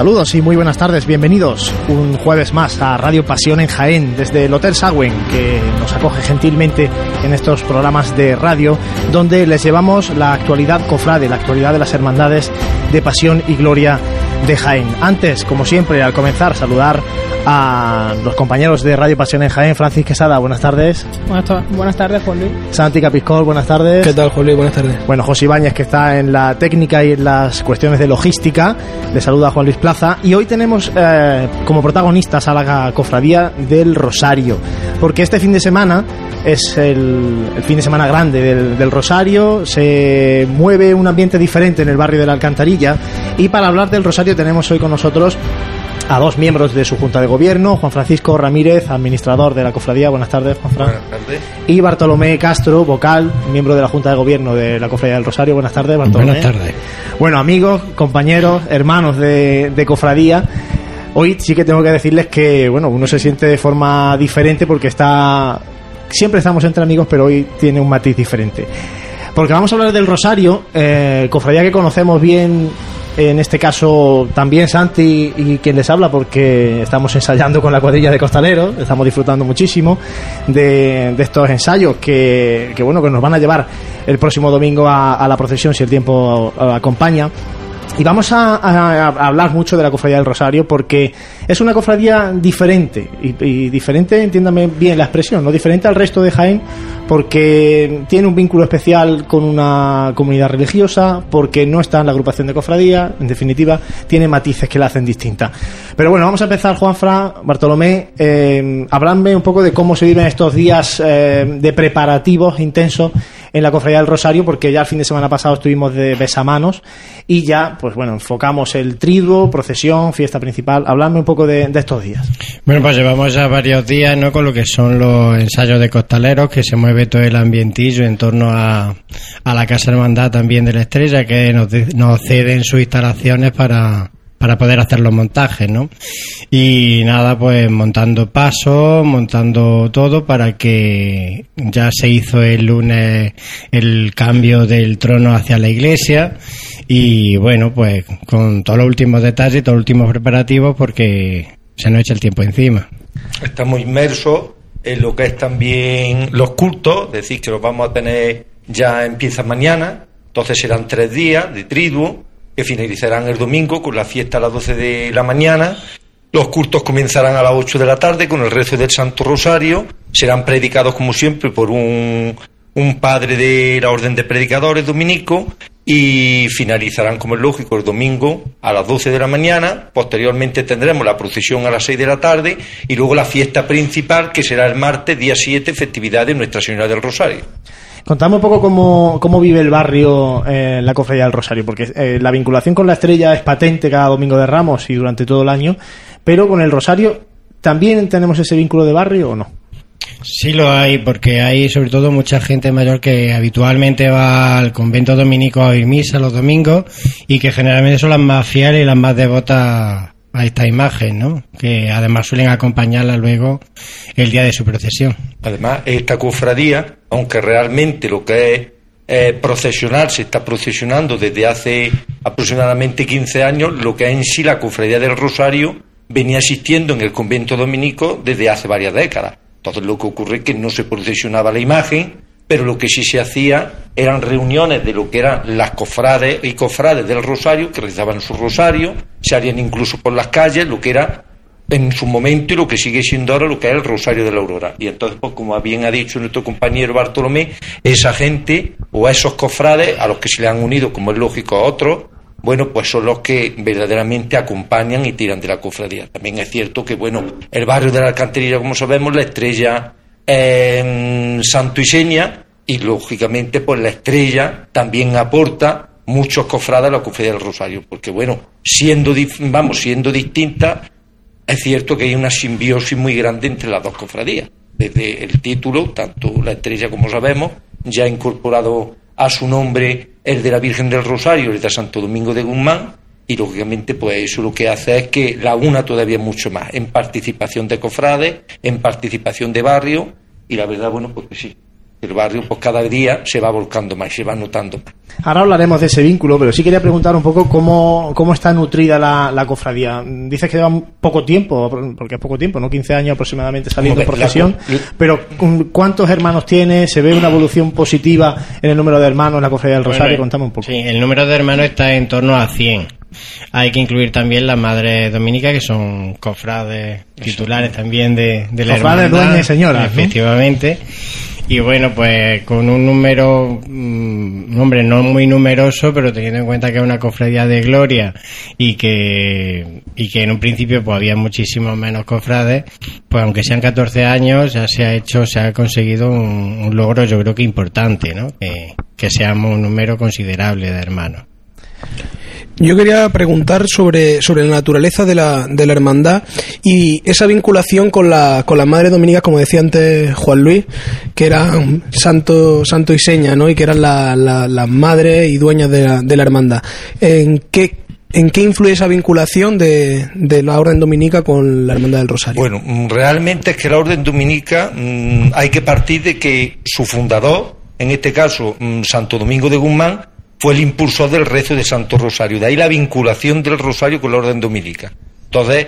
Saludos y muy buenas tardes, bienvenidos un jueves más a Radio Pasión en Jaén desde el Hotel Sagüen que nos acoge gentilmente en estos programas de radio donde les llevamos la actualidad cofrade, la actualidad de las hermandades de Pasión y Gloria de Jaén. Antes, como siempre, al comenzar, saludar a los compañeros de Radio Pasión en Jaén, Francis Quesada, buenas tardes. Buenas, tardes, Juan Luis. Santi Capiscol, buenas tardes. ¿Qué tal, Juan Luis? Buenas tardes. Bueno, José Ibáñez, que está en la técnica y en las cuestiones de logística, le saluda Juan Luis Plaza. Y hoy tenemos eh, como protagonistas a la cofradía del Rosario, porque este fin de semana es el, fin de semana grande del, del, Rosario, se mueve un ambiente diferente en el barrio de la Alcantarilla y para hablar del Rosario tenemos hoy con nosotros a dos miembros de su Junta de Gobierno, Juan Francisco Ramírez, administrador de la cofradía. Buenas tardes, Juan Francisco. Buenas tardes. Y Bartolomé Castro, vocal, miembro de la Junta de Gobierno de la cofradía del Rosario. Buenas tardes, Bartolomé. Buenas tardes. Bueno, amigos, compañeros, hermanos de, de cofradía. Hoy sí que tengo que decirles que, bueno, uno se siente de forma diferente porque está... Siempre estamos entre amigos, pero hoy tiene un matiz diferente. Porque vamos a hablar del Rosario, eh, cofradía que conocemos bien en este caso también Santi y quien les habla porque estamos ensayando con la cuadrilla de costaleros, estamos disfrutando muchísimo de, estos ensayos que, bueno que nos van a llevar el próximo domingo a, a la procesión si el tiempo acompaña. Y vamos a, hablar mucho de la cofradía del Rosario porque es una cofradía diferente. Y, diferente, entiéndame bien la expresión, no diferente al resto de Jaén porque tiene un vínculo especial con una comunidad religiosa, porque no está en la agrupación de cofradía, en definitiva, tiene matices que la hacen distinta. Pero bueno, vamos a empezar, Juanfra, Bartolomé, eh, habladme un poco de cómo se viven estos días eh, de preparativos intensos en la Cofradía del Rosario, porque ya el fin de semana pasado estuvimos de besamanos y ya, pues bueno, enfocamos el triduo, procesión, fiesta principal. Habladme un poco de, de, estos días. Bueno, pues llevamos ya varios días, ¿no? Con lo que son los ensayos de costaleros, que se mueve todo el ambientillo en torno a, a la Casa Hermandad también de la Estrella, que nos, nos ceden sus instalaciones para, para poder hacer los montajes, ¿no? Y nada, pues montando pasos, montando todo para que ya se hizo el lunes el cambio del trono hacia la iglesia y bueno, pues con todos los últimos detalles, todos los últimos preparativos porque se nos echa el tiempo encima. Estamos inmersos en lo que es también los cultos, es decir, que los vamos a tener ya empieza mañana, entonces serán tres días de triduo que finalizarán el domingo con la fiesta a las 12 de la mañana. Los cultos comenzarán a las 8 de la tarde con el rezo del Santo Rosario. Serán predicados, como siempre, por un, un padre de la Orden de Predicadores dominico y finalizarán, como es lógico, el domingo a las 12 de la mañana. Posteriormente tendremos la procesión a las 6 de la tarde y luego la fiesta principal, que será el martes, día 7, festividad de Nuestra Señora del Rosario. Contame un poco cómo, cómo vive el barrio eh, la Cofradía del Rosario, porque eh, la vinculación con la estrella es patente cada domingo de Ramos y durante todo el año, pero con el Rosario, ¿también tenemos ese vínculo de barrio o no? Sí lo hay, porque hay sobre todo mucha gente mayor que habitualmente va al convento dominico a oír misa los domingos y que generalmente son las más fieles y las más devotas a esta imagen, ¿no? Que además suelen acompañarla luego el día de su procesión. Además, esta cofradía, aunque realmente lo que es eh, procesional se está procesionando desde hace aproximadamente 15 años, lo que es en sí la cofradía del Rosario venía existiendo en el convento dominico desde hace varias décadas. Entonces lo que ocurre es que no se procesionaba la imagen, pero lo que sí se hacía eran reuniones de lo que eran las cofrades y cofrades del Rosario, que rezaban su rosario, se harían incluso por las calles, lo que era en su momento y lo que sigue siendo ahora lo que es el Rosario de la Aurora. Y entonces, pues, como bien ha dicho nuestro compañero Bartolomé, esa gente o a esos cofrades a los que se le han unido, como es lógico a otros, bueno, pues son los que verdaderamente acompañan y tiran de la cofradía. También es cierto que, bueno, el barrio de la Alcantarilla, como sabemos, la estrella en Santo Iseña y, lógicamente, pues la estrella también aporta muchos cofrades a la cofradía del Rosario, porque, bueno, siendo, vamos, siendo distintas, es cierto que hay una simbiosis muy grande entre las dos cofradías. Desde el título, tanto la estrella como sabemos, ya ha incorporado a su nombre el de la Virgen del Rosario, el de Santo Domingo de Guzmán, y lógicamente pues eso lo que hace es que la una todavía mucho más, en participación de cofrades, en participación de barrio, y la verdad, bueno, pues que sí, el barrio pues cada día se va volcando más, se va notando más. Ahora hablaremos de ese vínculo, pero sí quería preguntar un poco cómo, cómo está nutrida la, la cofradía. Dices que lleva poco tiempo, porque es poco tiempo, ¿no? 15 años aproximadamente saliendo en procesión. Pero ¿cuántos hermanos tiene? ¿Se ve una evolución positiva en el número de hermanos en la cofradía del Rosario? Contame un poco. Sí, el número de hermanos está en torno a 100. Hay que incluir también las madres dominicas, que son cofrades titulares también de, de la Cofrades, dueñas y señoras. Efectivamente. Y bueno, pues con un número, un mm, hombre, no muy numeroso, pero teniendo en cuenta que es una cofradía de gloria y que, y que en un principio pues había muchísimos menos cofrades, pues aunque sean 14 años, ya se ha hecho, se ha conseguido un, logro yo creo que importante, ¿no? Que, que seamos un número considerable de hermanos. Yo quería preguntar sobre, sobre la naturaleza de la, de la hermandad y esa vinculación con la, con la Madre Dominica, como decía antes Juan Luis, que era santo, santo y seña, ¿no? Y que eran las la, madres y dueñas de la, de la hermandad. ¿En qué, ¿En qué influye esa vinculación de, de, la Orden Dominica con la Hermandad del Rosario? Bueno, realmente es que la Orden Dominica mm, hay que partir de que su fundador, en este caso mm, Santo Domingo de Guzmán, fue el impulsor del rezo de Santo Rosario. De ahí la vinculación del Rosario con la Orden Dominica. Entonces,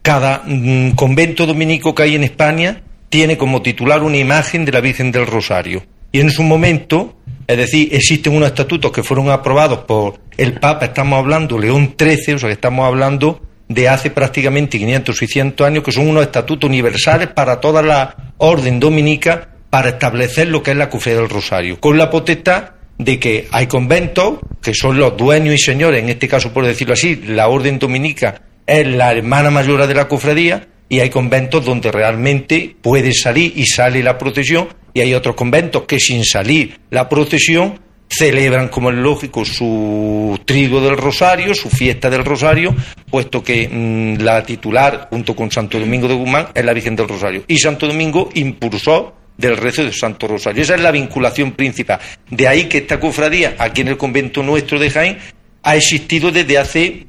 cada mm, convento dominico que hay en España tiene como titular una imagen de la Virgen del Rosario. Y en su momento, es decir, existen unos estatutos que fueron aprobados por el Papa, estamos hablando León XIII, o sea que estamos hablando de hace prácticamente 500 y 100 años, que son unos estatutos universales para toda la orden dominica para establecer lo que es la cofradía del Rosario, con la potestad de que hay conventos que son los dueños y señores, en este caso por decirlo así, la orden dominica es la hermana mayor de la cofradía y hay conventos donde realmente puede salir y sale la procesión y hay otros conventos que sin salir la procesión celebran, como es lógico, su trigo del Rosario, su fiesta del Rosario, puesto que mm, la titular, junto con Santo Domingo de Guzmán, es la Virgen del Rosario. Y Santo Domingo impulsó del rezo de Santo Rosario. Esa es la vinculación principal. De ahí que esta cofradía, aquí en el convento nuestro de Jaén, ha existido desde hace,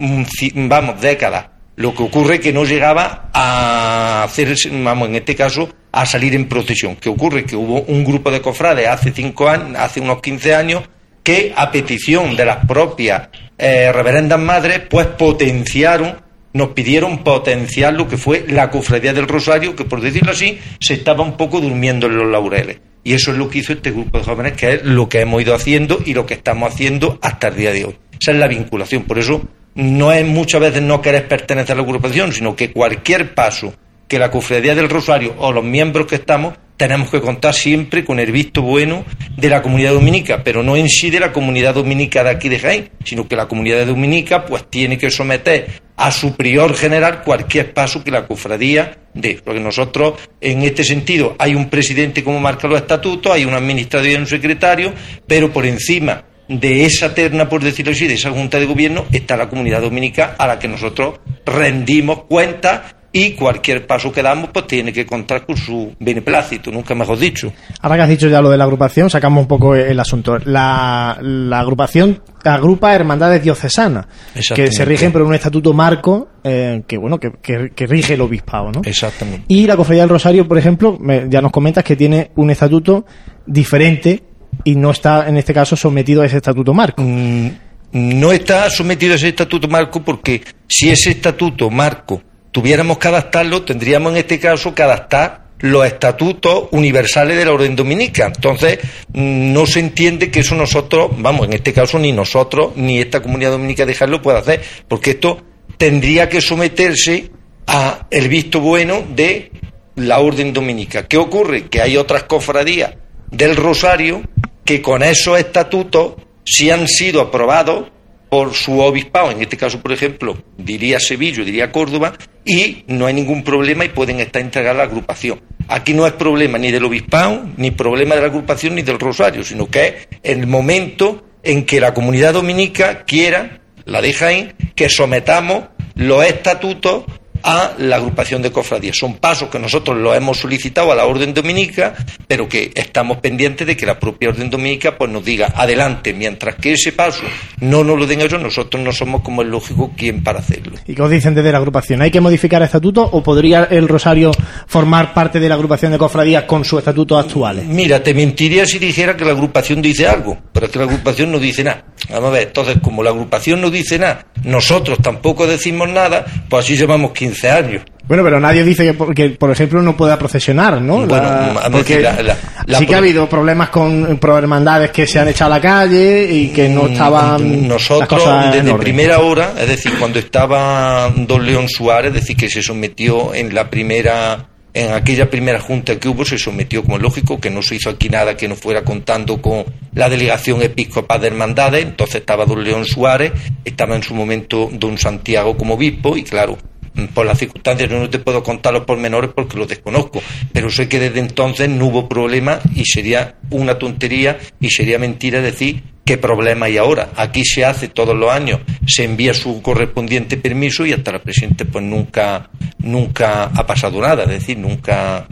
vamos, décadas. Lo que ocurre que no llegaba a hacer, vamos, en este caso, a salir en procesión. ¿Qué ocurre? Que hubo un grupo de cofrades hace cinco años, hace unos 15 años, que a petición de las propias eh, reverendas madres, pues potenciaron nos pidieron potenciar lo que fue la cofradía del Rosario, que por decirlo así, se estaba un poco durmiendo en los laureles. Y eso es lo que hizo este grupo de jóvenes, que es lo que hemos ido haciendo y lo que estamos haciendo hasta el día de hoy. Esa es la vinculación. Por eso no es muchas veces no querer pertenecer a la agrupación, sino que cualquier paso que la cofradía del Rosario o los miembros que estamos tenemos que contar siempre con el visto bueno de la comunidad dominica, pero no en sí de la comunidad dominica de aquí de Jaén, sino que la comunidad dominica pues tiene que someter a su prior general cualquier paso que la cofradía dé. Porque nosotros, en este sentido, hay un presidente como marca los estatutos, hay un administrador y un secretario, pero por encima de esa terna, por decirlo así, de esa junta de gobierno, está la comunidad dominica a la que nosotros rendimos cuenta y cualquier paso que damos pues tiene que contar con su beneplácito, nunca mejor dicho. Ahora que has dicho ya lo de la agrupación, sacamos un poco el asunto. La, la agrupación agrupa hermandades diocesanas que se rigen por un estatuto marco eh, que bueno que, que, rige el obispado, ¿no? Exactamente. Y la Cofradía del Rosario, por ejemplo, ya nos comentas que tiene un estatuto diferente y no está en este caso sometido a ese estatuto marco. Mm, no está sometido a ese estatuto marco porque si ese estatuto marco tuviéramos que adaptarlo, tendríamos en este caso que adaptar los estatutos universales de la orden dominica. Entonces, mm, no se entiende que eso nosotros, vamos, en este caso ni nosotros ni esta comunidad dominica dejarlo puede hacer, porque esto tendría que someterse a el visto bueno de la orden dominica. ¿Qué ocurre? Que hay otras cofradías del Rosario que con esos estatutos, si han sido aprobados, por su obispado, en este caso, por ejemplo, diría Sevilla, diría Córdoba, y no hay ningún problema y pueden estar integrados a la agrupación. Aquí no es problema ni del obispado, ni problema de la agrupación, ni del rosario, sino que es el momento en que la comunidad dominica quiera, la deja ahí, que sometamos los estatutos a la agrupación de cofradías. Son pasos que nosotros los hemos solicitado a la Orden Dominica, pero que estamos pendientes de que la propia Orden Dominica pues, nos diga adelante, mientras que ese paso no nos lo den ellos, nosotros no somos como es lógico quien para hacerlo. ¿Y qué os dicen desde la agrupación? ¿Hay que modificar el estatuto o podría el Rosario formar parte de la agrupación de cofradías con sus estatutos actuales? Mira, te mentiría si dijera que la agrupación dice algo, pero es que la agrupación no dice nada. Vamos a ver, entonces como la agrupación no dice nada, nosotros tampoco decimos nada, pues así llevamos 15 años. Bueno, pero nadie dice que, por- que, por ejemplo, no pueda procesionar, ¿no? Bueno, La- porque la- sí que ha habido problemas con pro hermandades que se han echado a la calle y que no estaban las Mm, Nosotros, desde primera hora, es decir, cuando estaba don León Suárez, es decir, que se sometió en la primera, en aquella primera junta que hubo, se sometió como lógico, que no se hizo aquí nada que no fuera contando con la delegación episcopal de hermandades, entonces estaba don León Suárez, estaba en su momento don Santiago como obispo, y claro, mm, por las circunstancias no te puedo contar los pormenores porque los desconozco, pero sé que desde entonces no hubo problema y sería una tontería y sería mentira decir qué problema hay ahora. Aquí se hace todos los años, se envía su correspondiente permiso y hasta la presente pues nunca nunca ha pasado nada, es decir, nunca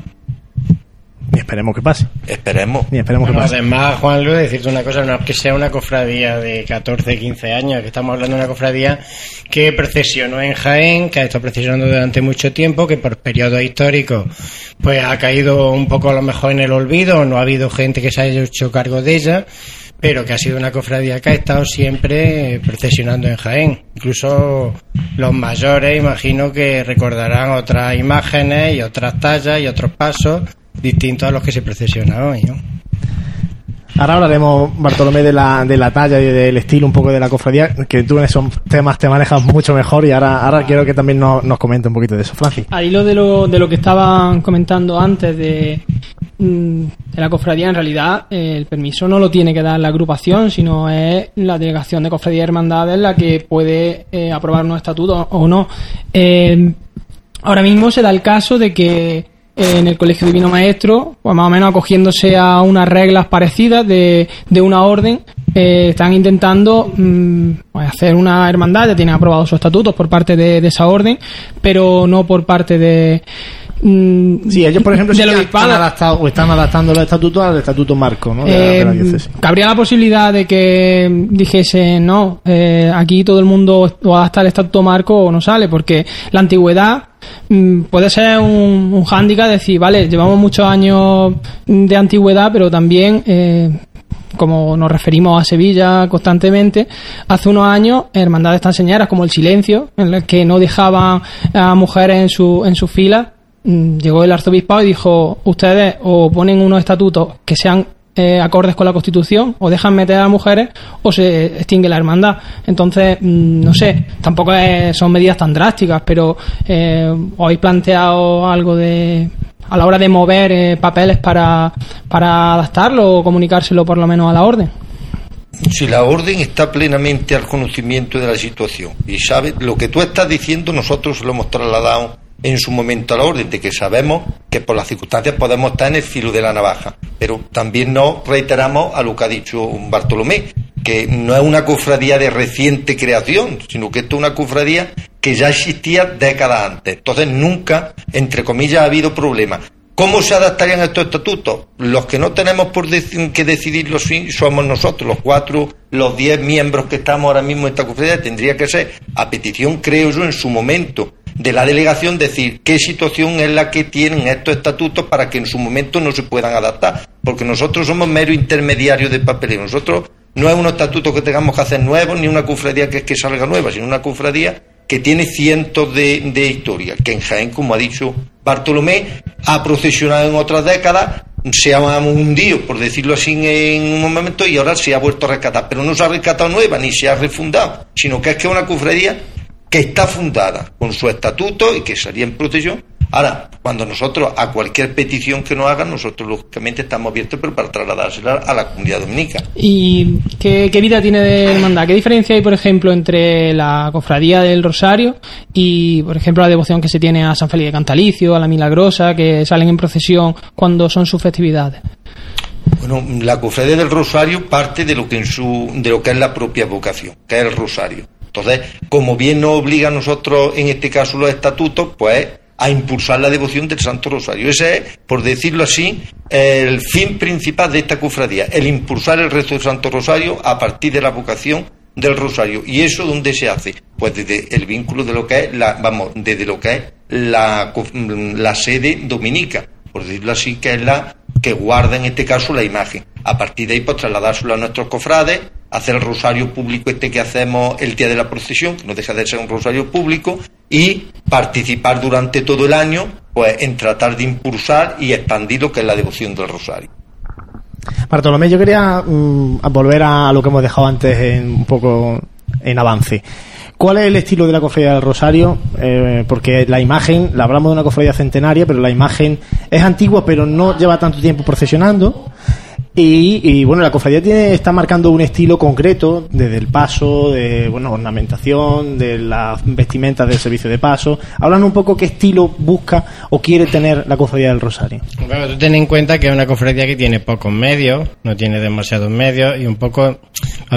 Ni esperemos que pase. esperemos. Ni esperemos que pase. además, Juan Luis, decirte una cosa, no es que sea una cofradía de 14, 15 años, que estamos hablando de una cofradía que procesionó en Jaén, que ha estado procesionando durante mucho tiempo, que por periodos históricos pues ha caído un poco a lo mejor en el olvido, no ha habido gente que se haya hecho cargo de ella, pero que ha sido una cofradía que ha estado siempre procesionando en Jaén. Incluso los mayores, imagino que recordarán otras imágenes y otras tallas y otros pasos distintos a los que se procesiona hoy, ¿no? Ahora hablaremos, Bartolomé, de la, de la talla y del estilo un poco de la cofradía, que tú en esos temas te manejas mucho mejor y ahora, ahora quiero que también nos, nos comente un poquito de eso, Francis. Al hilo de lo, de lo que estaban comentando antes de, mm, de la cofradía, en realidad eh, el permiso no lo tiene que dar la agrupación, sino es la delegación de cofradía y hermandades la que puede eh, aprobar unos estatutos o no. Eh, ahora mismo se da el caso de que en el Colegio Divino Maestro, pues más o menos acogiéndose a unas reglas parecidas de, de una orden, eh, están intentando mm, pues, hacer una hermandad, ya tienen aprobados sus estatutos por parte de esa orden, pero no por parte de... mm, Sí, ellos, por ejemplo, sí que están, adaptado- o están adaptando los estatutos al estatuto marco, ¿no? De, la- de la Eh, cabría la posibilidad de que dijese no, eh, aquí todo el mundo o adapta el estatuto marco o no sale, porque la antigüedad mm, puede ser un, un hándicap decir, vale, llevamos muchos años de antigüedad, pero también eh, como nos referimos a Sevilla constantemente, hace unos años hermandades tan señeras como el silencio, en las que no dejaban a mujeres en su en sus filas, llegó el arzobispado y dijo, ustedes o ponen unos estatutos que sean eh, acordes con la Constitución, o dejan meter a mujeres, o se extingue la hermandad. Entonces, mm, no sé, tampoco son medidas tan drásticas, pero eh, ¿os habéis planteado algo de a la hora de mover eh, papeles para, para adaptarlo o comunicárselo por lo menos a la orden? Si la orden está plenamente al conocimiento de la situación y sabe lo que tú estás diciendo, nosotros lo hemos trasladado en su momento a la orden, de que sabemos que por las circunstancias podemos estar en el filo de la navaja, pero también nos reiteramos a lo que ha dicho Bartolomé, que no es una cofradía de reciente creación, sino que esto es una cofradía que ya existía décadas antes. Entonces nunca, entre comillas, ha habido problema. ¿Cómo se adaptarían estos estatutos? Los que no tenemos por dec- que decidirlo somos nosotros, los cuatro, los diez miembros que estamos ahora mismo en esta cofradía. Tendría que ser, a petición, creo yo, en su momento, de la delegación, decir qué situación es la que tienen estos estatutos para que en su momento no se puedan adaptar. Porque nosotros somos mero intermediarios de papeleo. Nosotros no es un estatuto que tengamos que hacer nuevos, ni una cofradía que, que salga nueva, sino una cofradía que tiene cientos de, de historias, que en Jaén, como ha dicho Bartolomé, ha procesionado en otras décadas, se ha hundido, por decirlo así, en un momento y ahora se ha vuelto a rescatar, pero no se ha rescatado nueva ni se ha refundado, sino que es que una cofradía que está fundada con su estatuto y que salía en procesión. Ahora, cuando nosotros, a cualquier petición que nos hagan, nosotros lógicamente estamos abiertos, pero para trasladársela a la comunidad dominica. ¿Y qué, qué vida tiene de hermandad? ¿Qué diferencia hay, por ejemplo, entre la cofradía del Rosario y, por ejemplo, la devoción que se tiene a San Felipe de Cantalicio, a la Milagrosa, que salen en procesión cuando son sus festividades? Bueno, la cofradía del Rosario parte de lo que en su, de lo que es la propia vocación, que es el Rosario. Entonces, como bien nos obliga a nosotros, en este caso los estatutos, pues a impulsar la devoción del Santo Rosario. Ese es, por decirlo así, el fin principal de esta cofradía, el impulsar el resto del Santo Rosario a partir de la vocación del Rosario. ¿Y eso dónde se hace? Pues desde el vínculo de lo que es la, vamos, desde lo que es la, sede dominica, por decirlo así, que es la que guarda en este caso la imagen. A partir de ahí, pues trasladárselo a nuestros cofrades, hacer el rosario público este que hacemos el día de la procesión, que no deja de ser un rosario público, y participar durante todo el año, pues en tratar de impulsar y expandir lo que es la devoción del rosario. Bartolomé, yo quería mm, volver a lo que hemos dejado antes en, un poco en avance. ¿Cuál es el estilo de la cofradía del Rosario? Eh, porque la imagen, la hablamos de una cofradía centenaria, pero la imagen es antigua, pero no lleva tanto tiempo procesionando. Y, bueno, la cofradía tiene, está marcando un estilo concreto, desde el paso, de bueno, ornamentación, de las vestimentas del servicio de paso. Hablan un poco qué estilo busca o quiere tener la cofradía del Rosario. Bueno, tú ten en cuenta que es una cofradía que tiene pocos medios, no tiene demasiados medios y un poco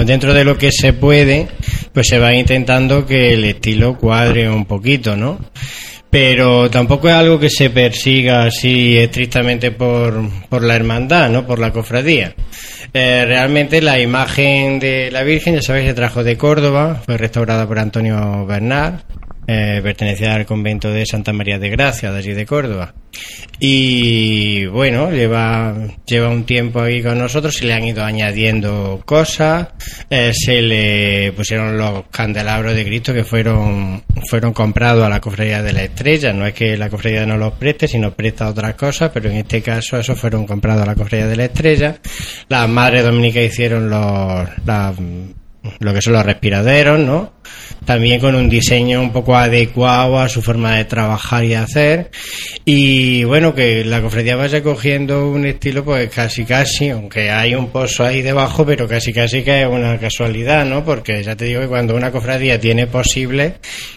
dentro de lo que se puede, pues se va intentando que el estilo cuadre un poquito, ¿no? Pero tampoco es algo que se persiga así estrictamente por, por la hermandad, ¿no? Por la cofradía. Eh, realmente la imagen de la Virgen, ya sabéis, se trajo de Córdoba, fue restaurada por Antonio Bernard, eh, pertenecía al convento de Santa María de Gracia, de allí de Córdoba. Y bueno, lleva, lleva un tiempo ahí con nosotros, se le han ido añadiendo cosas, eh, se le pusieron los candelabros de Cristo que fueron, fueron comprados a la cofradía de la estrella, no es que la cofradía no los preste, sino presta otras cosas, pero en este caso esos fueron comprados a la cofradía de la estrella. Las madres dominicas hicieron los, lo que son los respiraderos, ¿no? También con un diseño un poco adecuado a su forma de trabajar y hacer. Y bueno, que la cofradía vaya cogiendo un estilo pues casi casi, aunque hay un pozo ahí debajo, pero casi casi que es una casualidad, ¿no? Porque ya te digo que cuando una cofradía tiene posible,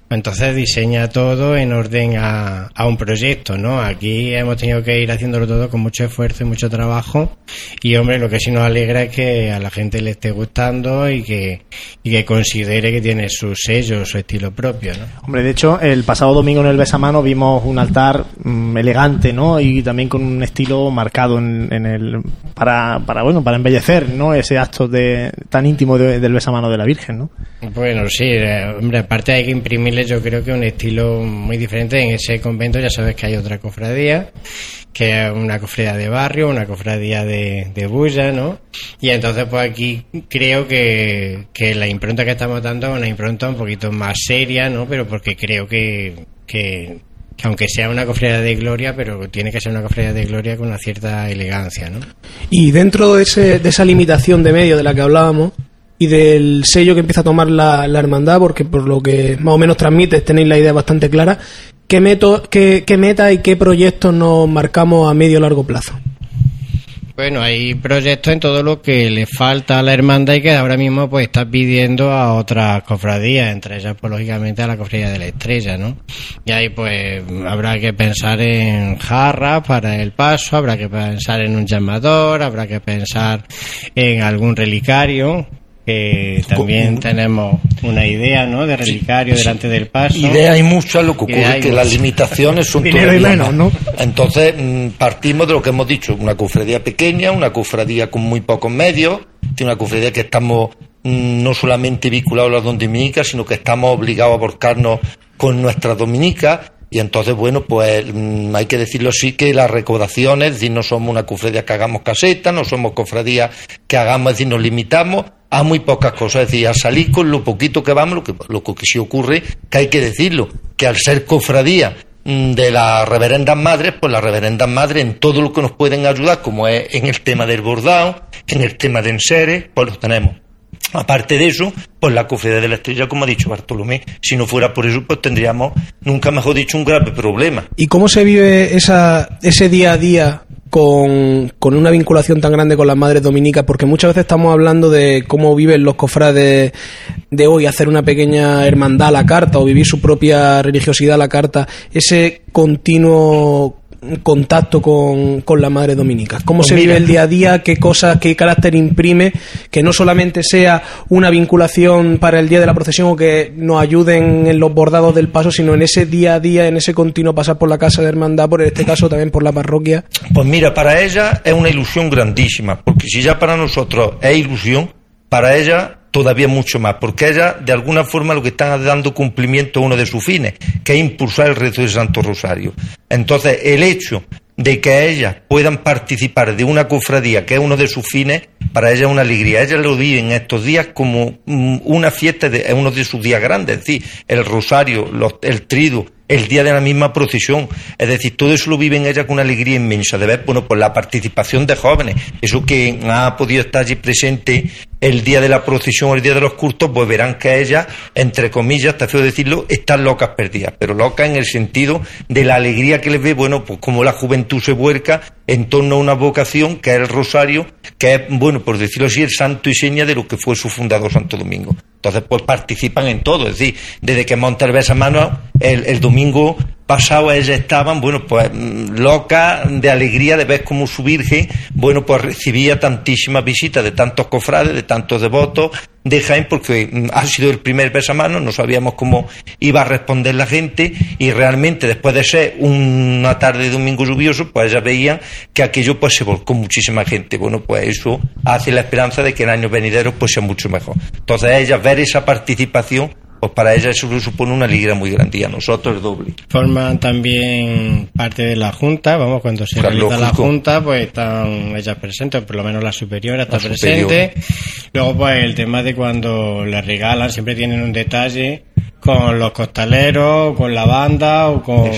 entonces diseña todo en orden a, a un proyecto, ¿no? Aquí hemos tenido que ir haciéndolo todo con mucho esfuerzo y mucho trabajo. Y hombre, lo que sí nos alegra es que a la gente le esté gustando y que, y que considere que tiene su sello, su estilo propio, ¿no? Hombre, de hecho, el pasado domingo en el Besamano vimos un altar mm, elegante, ¿no? Y también con un estilo marcado en, el para, para bueno para embellecer, ¿no? Ese acto de tan íntimo del Besamano de la Virgen, ¿no? Bueno, sí, eh, hombre, aparte hay que imprimirle yo creo que un estilo muy diferente en ese convento, ya sabes que hay otra cofradía que es una cofradía de barrio, una cofradía de, de bulla, ¿no? Y entonces pues aquí creo que, que la impronta que estamos dando es una impronta un poquito más seria, ¿no? Pero porque creo que, que, aunque sea una cofradía de gloria, pero tiene que ser una cofradía de gloria con una cierta elegancia, ¿no? Y dentro de, ese, de esa limitación de medio de la que hablábamos, y del sello que empieza a tomar la, la, hermandad, porque por lo que más o menos transmites tenéis la idea bastante clara, ¿qué, meto, qué, qué meta y qué proyectos nos marcamos a medio o largo plazo? Bueno, hay proyectos en todo lo que le falta a la hermandad y que ahora mismo pues está pidiendo a otras cofradías, entre ellas pues lógicamente a la cofradía de la estrella, ¿no? Y ahí pues habrá que pensar en jarras para el paso, habrá que pensar en un llamador, habrá que pensar en algún relicario, también tenemos una idea ¿no? de relicario delante del paso. Idea hay muchas, lo que ocurre es que las limitaciones son y menos, ¿no? Entonces mm, partimos de lo que hemos dicho, una cofradía pequeña, una cofradía con muy pocos medios, una cofradía que estamos mm, no solamente vinculados a las dominicas, sino que estamos obligados a volcarnos con nuestras dominicas y entonces, bueno, pues mm, hay que decirlo así que las recaudaciones, es decir, no somos una cofradía que hagamos casetas, no somos cofradías que hagamos, es decir, nos limitamos a muy pocas cosas, es decir, a salir con lo poquito que vamos, lo que, lo que sí ocurre, que hay que decirlo, que al ser cofradía mm, de las reverendas madres, pues las reverendas madres en todo lo que nos pueden ayudar, como es en el tema del bordado, en el tema de enseres, pues los tenemos. Aparte de eso, pues la cofradía de la estrella, como ha dicho Bartolomé, si no fuera por eso, pues tendríamos, nunca mejor dicho, un grave problema. ¿Y cómo se vive ese día a día con, con, una vinculación tan grande con las madres dominicas, porque muchas veces estamos hablando de cómo viven los cofrades de hoy, hacer una pequeña hermandad a la carta o vivir su propia religiosidad a la carta, ese continuo contacto con, con la madre dominica? ¿Cómo Pues se mira. vive el día a día? ¿Qué cosas, qué carácter imprime? Que no solamente sea una vinculación para el día de la procesión o que nos ayuden en los bordados del paso, sino en ese día a día, en ese continuo pasar por la casa de hermandad, por en este caso también por la parroquia. Pues mira, para ella es una ilusión grandísima, porque si ya para nosotros es ilusión, para ella todavía mucho más, porque ella de alguna forma lo que están dando cumplimiento a uno de sus fines, que es impulsar el rezo del Santo Rosario. Entonces, el hecho de que ellas puedan participar de una cofradía que es uno de sus fines, para ella es una alegría. Ella lo vive en estos días como mm, una fiesta, de, es uno de sus días grandes, es decir, el rosario, los- el trido, el día de la misma procesión. Es decir, todo eso lo viven ella con una alegría inmensa de ver, bueno, por la participación de jóvenes. Eso que ha podido estar allí presente el día de la procesión el día de los cultos, pues verán que ellas, entre comillas, está feo decirlo, están locas perdidas. Pero locas en el sentido de la alegría que les ve, bueno, pues como la juventud se vuelca en torno a una vocación que es el rosario, que es, bueno, por decirlo así, el santo y seña de lo que fue su fundador Santo Domingo. Entonces, pues participan en todo, es decir, desde que monta el besamano, el, el domingo pasado ellas estaban, bueno, pues mm, locas de alegría de ver cómo su Virgen, bueno, pues recibía tantísimas visitas de tantos cofrades, de tantos devotos de Jaén, porque mm, ha sido el primer besamano, no sabíamos cómo iba a responder la gente, y realmente después de ser una tarde de domingo lluvioso, pues ellas veían que aquello pues se volcó muchísima gente. Bueno, pues eso hace la esperanza de que en años venideros pues sea mucho mejor. Entonces ellas ver esa participación, pues para ellas eso supone una alegría muy grande y a nosotros el doble. Forman también parte de la Junta, vamos, cuando se Claro, realiza la. Junta, pues están ellas presentes, por lo menos la superiora está La presente. Luego, pues el tema de cuando le regalan, siempre tienen un detalle con los costaleros, con la banda, o con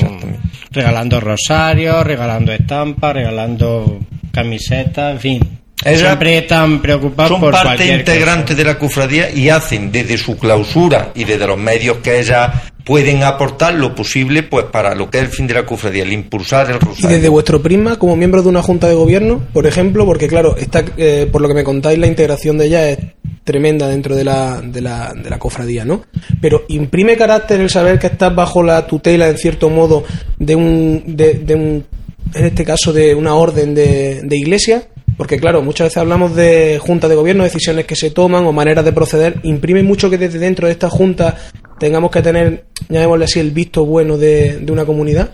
regalando rosarios, regalando estampas, regalando camisetas, en fin. Ella- siempre están preocupados Son por parte integrante de la cofradía y hacen desde su clausura y desde los medios que ellas pueden aportar lo posible pues para lo que es el fin de la cofradía, el impulsar el Y rosario. desde vuestro prisma, como miembro de una junta de gobierno, por ejemplo, porque claro, está, eh, por lo que me contáis, la integración de ella es tremenda dentro de la, de la, de la cofradía, ¿no? Pero imprime carácter el saber que estás bajo la tutela, en cierto modo, de un, de, de un en este caso, de una orden de, de iglesia, porque claro, muchas veces hablamos de junta de gobierno, decisiones que se toman o maneras de proceder, imprime mucho que desde dentro de esta junta tengamos que tener, llamémosle así, el visto bueno de, de una comunidad.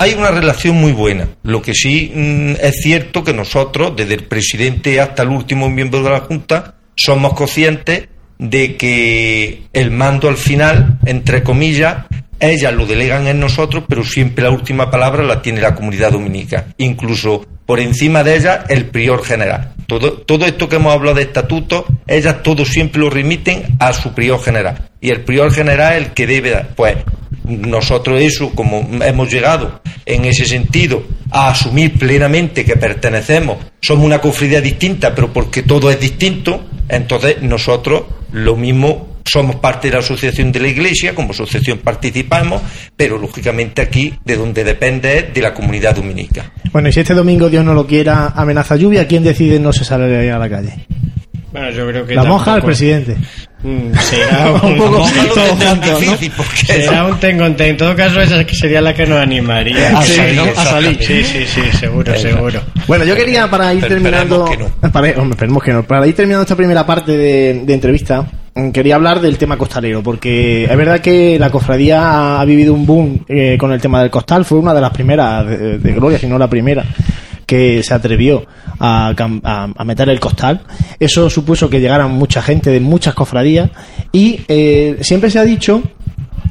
Hay una relación muy buena. Lo que sí mm, es cierto que nosotros, desde el presidente hasta el último miembro de la Junta, somos conscientes de que el mando al final, entre comillas, ellas lo delegan en nosotros, pero siempre la última palabra la tiene la comunidad dominica. Incluso por encima de ella, el prior general. Todo, todo esto que hemos hablado de estatutos, ellas todo siempre lo remiten a su prior general. Y el prior general es el que debe, pues, nosotros eso, como hemos llegado en ese sentido a asumir plenamente que pertenecemos, somos una cofradía distinta, pero porque todo es distinto, entonces nosotros lo mismo somos parte de la asociación de la iglesia, como asociación participamos, pero lógicamente aquí de donde depende es de la comunidad dominica. Bueno, y si este domingo Dios no lo quiera, amenaza lluvia, ¿quién decide no se sale a la calle? Bueno, yo creo que ¿La monja tampoco- presidente? Mm, Será Un un, poco- un ten con ten. En todo caso, esa sería la que nos animaría. A Sí, salir, ¿no? a salir. Sí, sí, sí, seguro, seguro. Bueno, yo quería para ir Pero terminando. esperemos que Para, hombre, esperemos que no. Para ir terminando esta primera parte de, de entrevista, mm, quería hablar del tema costalero, porque es verdad que la cofradía ha vivido un boom eh, con el tema del costal, fue una de las primeras de, de Gloria, si no la primera que se atrevió a, a- meter el costal. Eso supuso que llegaran mucha gente de muchas cofradías y eh, siempre se ha dicho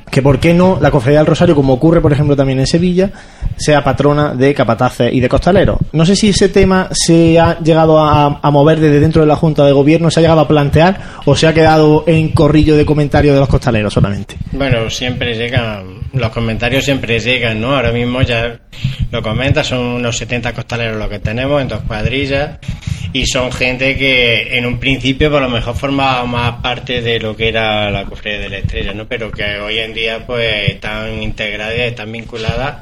que por qué no la Cofradía del Rosario, como ocurre por ejemplo también en Sevilla, sea patrona de capataces y de costaleros. No sé si ese tema se ha llegado a, mover desde dentro de la Junta de Gobierno, se ha llegado a plantear o se ha quedado en corrillo de comentarios de los costaleros solamente. Bueno, siempre llegan, los comentarios siempre llegan, ¿no? Ahora mismo ya lo comentas, son unos 70 costaleros los que tenemos en dos cuadrillas y son gente que en un principio por lo mejor formaba más parte de lo que era la cofradía de la estrella, ¿no? Pero que hoy en día pues están integradas están vinculadas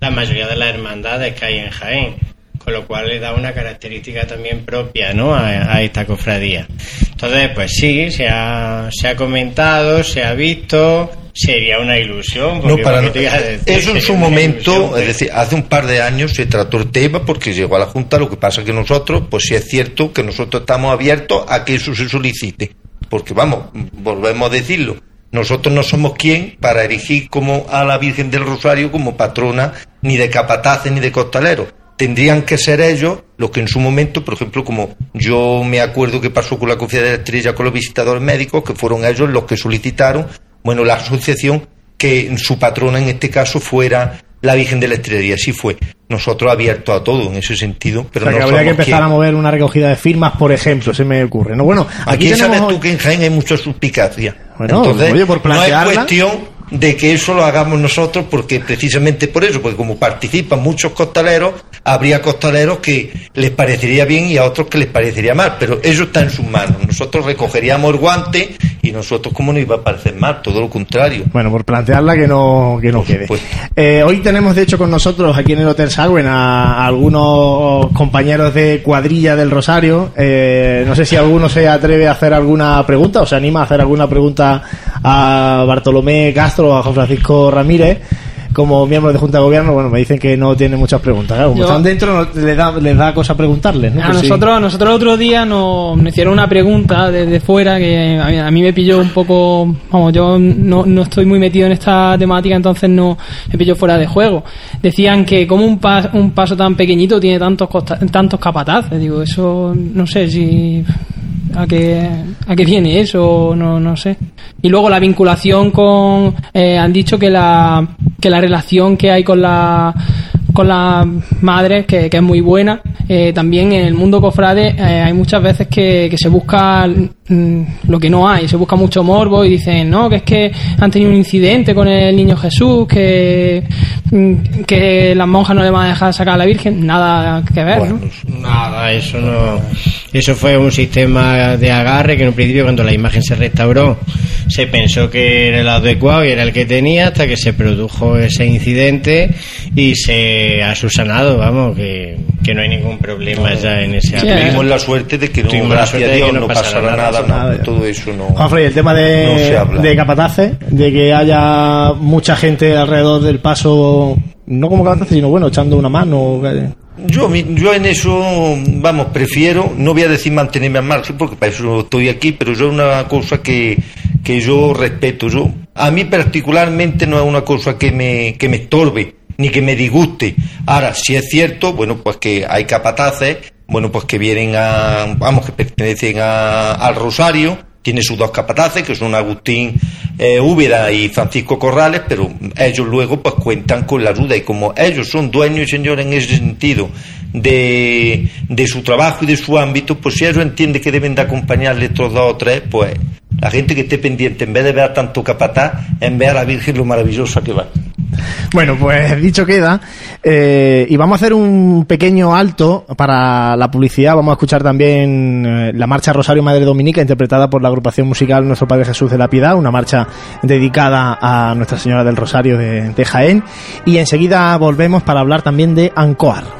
la mayoría de las hermandades que hay en Jaén con lo cual le da una característica también propia ¿no? a, a esta cofradía. Entonces, pues sí, se ha, se ha comentado, se ha visto, Sería una ilusión. No, para no- decir eso en su momento, ilusión, es decir, hace un par de años se trató el tema porque llegó a la Junta, lo que pasa que nosotros, pues sí es cierto que nosotros estamos abiertos a que eso se solicite, porque vamos, volvemos a decirlo, nosotros no somos quien para erigir como a la Virgen del Rosario como patrona ni de capataces ni de costaleros. Tendrían que ser ellos los que en su momento, por ejemplo, como yo me acuerdo que pasó con la Cofradía de la Estrella con los visitadores médicos, que fueron ellos los que solicitaron, bueno, la asociación que su patrona en este caso fuera la Virgen de la Estrella y así fue. Nosotros abiertos a todo en ese sentido, O pero sea, no que habría que empezar a mover una recogida de firmas, por ejemplo, se me ocurre. No, bueno, aquí Aquí sabes tenemos... tú que en Jaén hay mucha suspicacia. Bueno, Entonces, oye, por no plantearla- es cuestión de que eso lo hagamos nosotros, porque precisamente por eso, porque como participan muchos costaleros, habría costaleros que les parecería bien y a otros que les parecería mal, pero eso está en sus manos. Nosotros recogeríamos el guante y nosotros, como no iba a parecer mal? Todo lo contrario. Bueno, por plantearla que no, que no quede. Eh, hoy tenemos, de hecho, con nosotros aquí en el Hotel Sagüen a, a algunos compañeros de cuadrilla del Rosario. Eh, no sé si alguno se atreve a hacer alguna pregunta o se anima a hacer alguna pregunta a Bartolomé Castro o a Juan Francisco Ramírez. Como miembros de Junta de Gobierno, bueno, me dicen que no tienen muchas preguntas. Claro, como Yo- están dentro, no- les da, les da cosa preguntarles. ¿no? A Pues sí. nosotros, a nosotros el otro día nos, nos hicieron una pregunta desde fuera que a mí, a mí me pilló un poco, vamos, yo no, no estoy muy metido en esta temática, entonces no me pilló fuera de juego. Decían que como un, pas- un paso tan pequeñito tiene tantos costa- tantos capataces, digo, eso no sé si a qué a qué viene eso, no no sé. Y luego la vinculación con eh, han dicho que la que la relación que hay con la con las madres, que, que es muy buena. Eh, también en el mundo cofrade eh, hay muchas veces que, que se busca mm, lo que no hay, se busca mucho morbo y dicen, no, que es que han tenido un incidente con el niño Jesús, que, mm, que las monjas no le van a dejar sacar a la Virgen, nada que ver, ¿no? Nada, eso no. Eso fue un sistema de agarre que en un principio, cuando la imagen se restauró, se pensó que era el adecuado y era el que tenía hasta que se produjo ese incidente y se ha subsanado, vamos, que, que no hay ningún problema ya en ese Sí, aspecto. Tuvimos la suerte de que no, gracias suerte a Dios, que no no pasara pasara nada, nada, no, todo eso no. Juanfrey, el tema No se de, habla. de capataces, de que haya mucha gente alrededor del paso, no como capataces, sino bueno, echando una mano. Yo, yo en eso, vamos, prefiero, no voy a decir mantenerme al margen porque para eso estoy aquí, pero yo es una cosa que, que yo respeto. Yo, a mí particularmente no es una cosa que me, que me estorbe ni que me disguste. Ahora, si es cierto, bueno, pues que hay capataces, bueno, pues que vienen a, vamos, que pertenecen a- al Rosario, tiene sus dos capataces, que son Agustín eh, Úbeda y Francisco Corrales, pero ellos luego pues cuentan con la ayuda y como ellos son dueños y señores en ese sentido de, de su trabajo y de su ámbito, pues si ellos entienden que deben de acompañarle estos dos o tres, pues la gente que esté pendiente, en vez de ver tanto capataz, en ver a la Virgen lo maravillosa que va. Bueno, pues dicho queda, eh, y vamos a hacer un pequeño alto para la publicidad. Vamos a escuchar también eh, la marcha Rosario Madre Dominica, interpretada por la agrupación musical Nuestro Padre Jesús de la Piedad, una marcha dedicada a Nuestra Señora del Rosario de, de Jaén. Y enseguida volvemos para hablar también de Ancoar.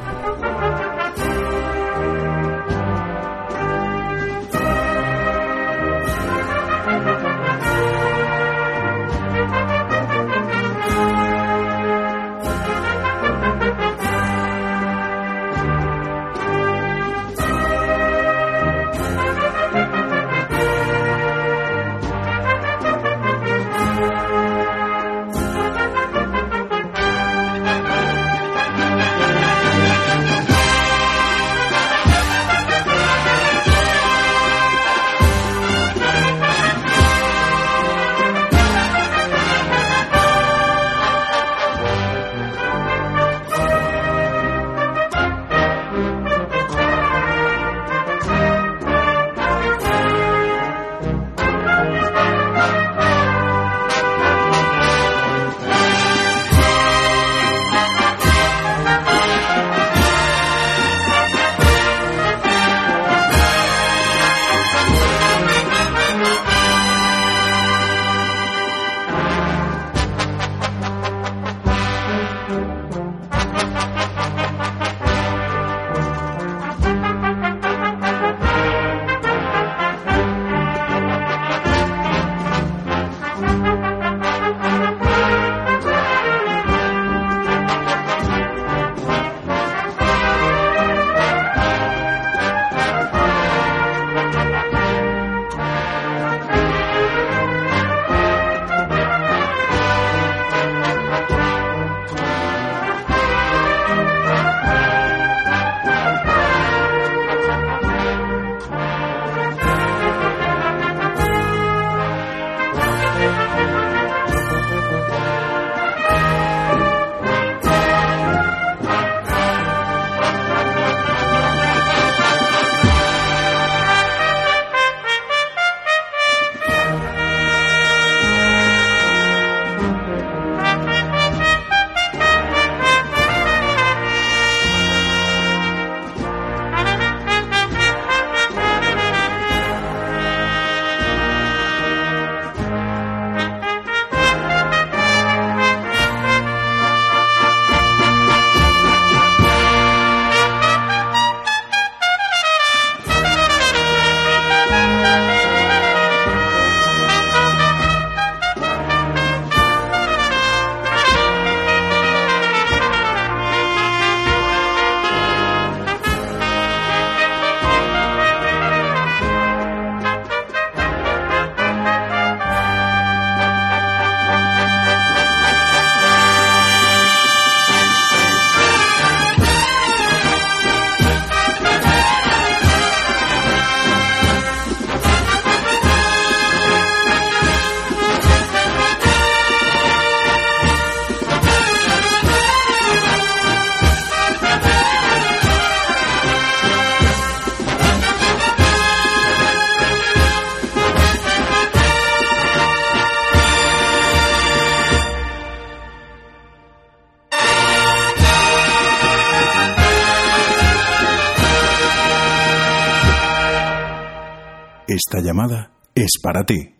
Es para ti.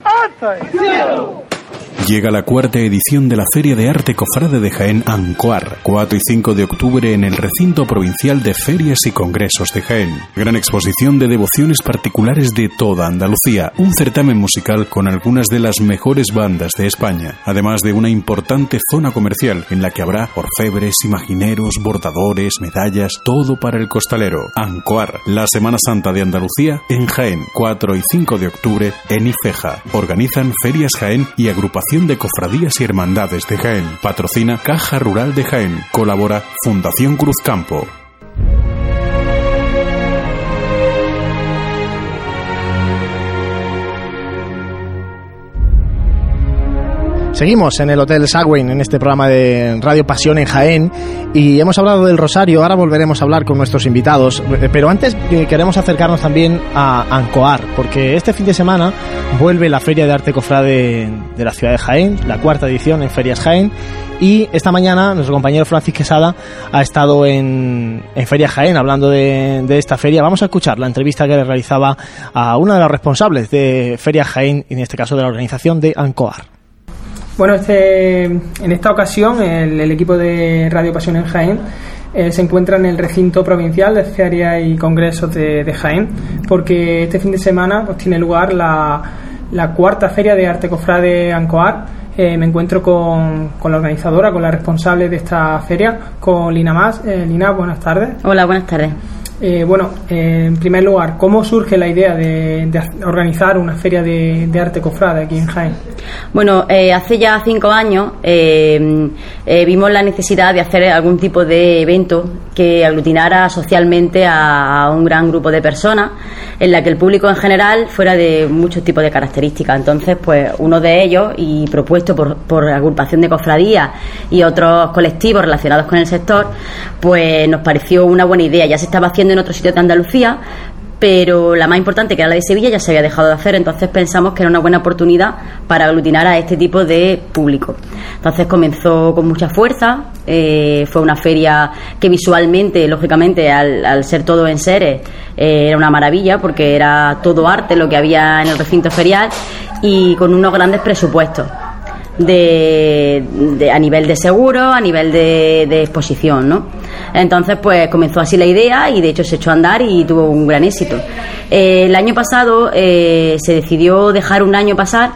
Llega la cuarta edición de la Feria de Arte Cofrade de Jaén Ancoar, 4 y 5 de octubre en el recinto provincial de Ferias y Congresos de Jaén. Gran exposición de devociones particulares de toda Andalucía, un certamen musical con algunas de las mejores bandas de España, además de una importante zona comercial en la que habrá orfebres, imagineros, bordadores, medallas, todo para el costalero. Ancoar, la Semana Santa de Andalucía en Jaén, 4 y 5 de octubre en Ifeja. Organizan Ferias Jaén y agrupación de Cofradías y Hermandades de Jaén. Patrocina Caja Rural de Jaén. Colabora Fundación Cruz Seguimos en el Hotel Sagüen en este programa de Radio Pasión en Jaén y hemos hablado del Rosario, ahora volveremos a hablar con nuestros invitados, pero antes eh, queremos acercarnos también a Ancoar, porque este fin de semana vuelve la Feria de Arte Cofrade de la ciudad de Jaén, la cuarta edición en Ferias Jaén, y esta mañana nuestro compañero Francis Quesada ha estado en, en Feria Jaén hablando de, de esta feria. Vamos a escuchar la entrevista que le realizaba a una de las responsables de Feria Jaén, en este caso de la organización de Ancoar. Bueno, este, en esta ocasión el, el equipo de Radio Pasión en Jaén eh, se encuentra en el recinto provincial de ferias y congresos de, Jaén, porque este fin de semana tiene lugar la, cuarta feria de arte cofrade Ancoar. Eh, me encuentro con, con, la organizadora, con la responsable de esta feria, con Lina Más. Eh, Lina, buenas tardes. Hola, buenas tardes. Eh, bueno, eh, en primer lugar, ¿cómo surge la idea de, organizar una feria de, arte cofrade aquí en Jaén? Bueno, eh, hace ya cinco años eh, vimos la necesidad de hacer algún tipo de evento que aglutinara socialmente a, a, un gran grupo de personas, en la que el público en general fuera de muchos tipos de características. Entonces, pues uno de ellos, y propuesto por, por agrupación de cofradías y otros colectivos relacionados con el sector, pues nos pareció una buena idea. Ya se estaba haciendo en otros sitios de Andalucía, pero la más importante, que era la de Sevilla, ya se había dejado de hacer, entonces pensamos que era una buena oportunidad para aglutinar a este tipo de público. Entonces comenzó con mucha fuerza, eh, fue una feria que visualmente, lógicamente, al, ser todo en seres, eh, era una maravilla, porque era todo arte lo que había en el recinto ferial y con unos grandes presupuestos. De, a nivel de seguro, a nivel de, de, exposición, ¿no? Entonces, pues comenzó así la idea y de hecho se echó a andar y tuvo un gran éxito. Eh, el año pasado eh, se decidió dejar un año pasar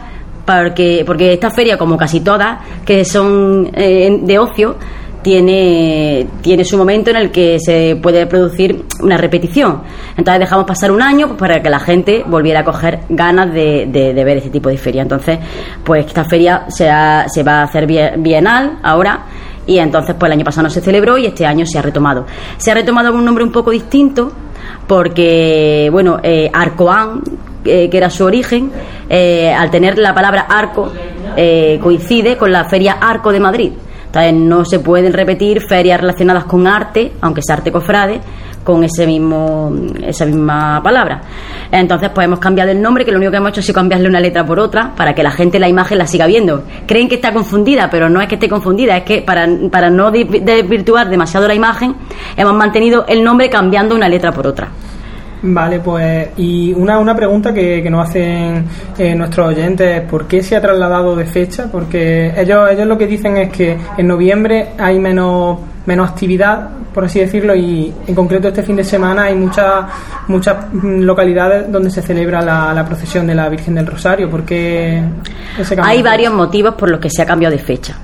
porque, porque esta feria, como casi todas, que son eh, de ocio, tiene, tiene su momento en el que se puede producir una repetición. Entonces dejamos pasar un año pues, para que la gente volviera a coger ganas de, de, de, ver este tipo de feria. Entonces, pues esta feria se, ha, se va a hacer bienal ahora y entonces pues el año pasado no se celebró y este año se ha retomado. Se ha retomado con un nombre un poco distinto porque, bueno, eh, Arcoán, eh, que era su origen, eh, al tener la palabra arco, coincide con la Feria Arco de Madrid. Entonces no se pueden repetir ferias relacionadas con arte, aunque sea arte cofrade, con ese mismo esa misma palabra. Entonces, pues hemos cambiado el nombre, que lo único que hemos hecho es cambiarle una letra por otra para que la gente la imagen la siga viendo. Creen que está confundida, pero no es que esté confundida, es que para, para no desvirtuar demasiado la imagen, hemos mantenido el nombre cambiando una letra por otra. Vale, pues y una, una pregunta que, que nos hacen eh, nuestros oyentes, ¿por qué se ha trasladado de fecha? Porque ellos, ellos lo que dicen es que en noviembre hay menos, menos actividad, por así decirlo, y en concreto este fin de semana hay muchas muchas localidades donde se celebra la, la procesión de la Virgen del Rosario. ¿Por qué ese Hay varios motivos por los que se ha cambiado de fecha.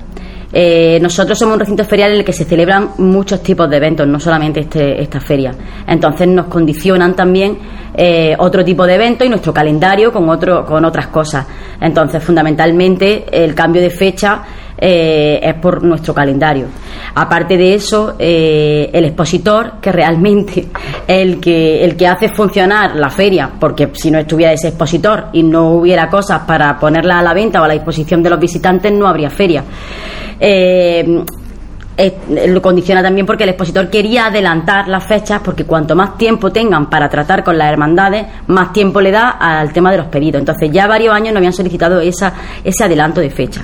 Eh, nosotros somos un recinto ferial en el que se celebran muchos tipos de eventos, no solamente este, esta feria. Entonces nos condicionan también eh, otro tipo de eventos y nuestro calendario con, otro, con otras cosas. Entonces, fundamentalmente, el cambio de fecha eh, es por nuestro calendario. Aparte de eso, eh, el expositor, que realmente el que, el que hace funcionar la feria, porque si no estuviera ese expositor y no hubiera cosas para ponerla a la venta o a la disposición de los visitantes, no habría feria. Eh, lo condiciona también porque el expositor quería adelantar las fechas porque cuanto más tiempo tengan para tratar con las hermandades, más tiempo le da al tema de los pedidos. Entonces ya varios años no habían solicitado esa, ese adelanto de fecha.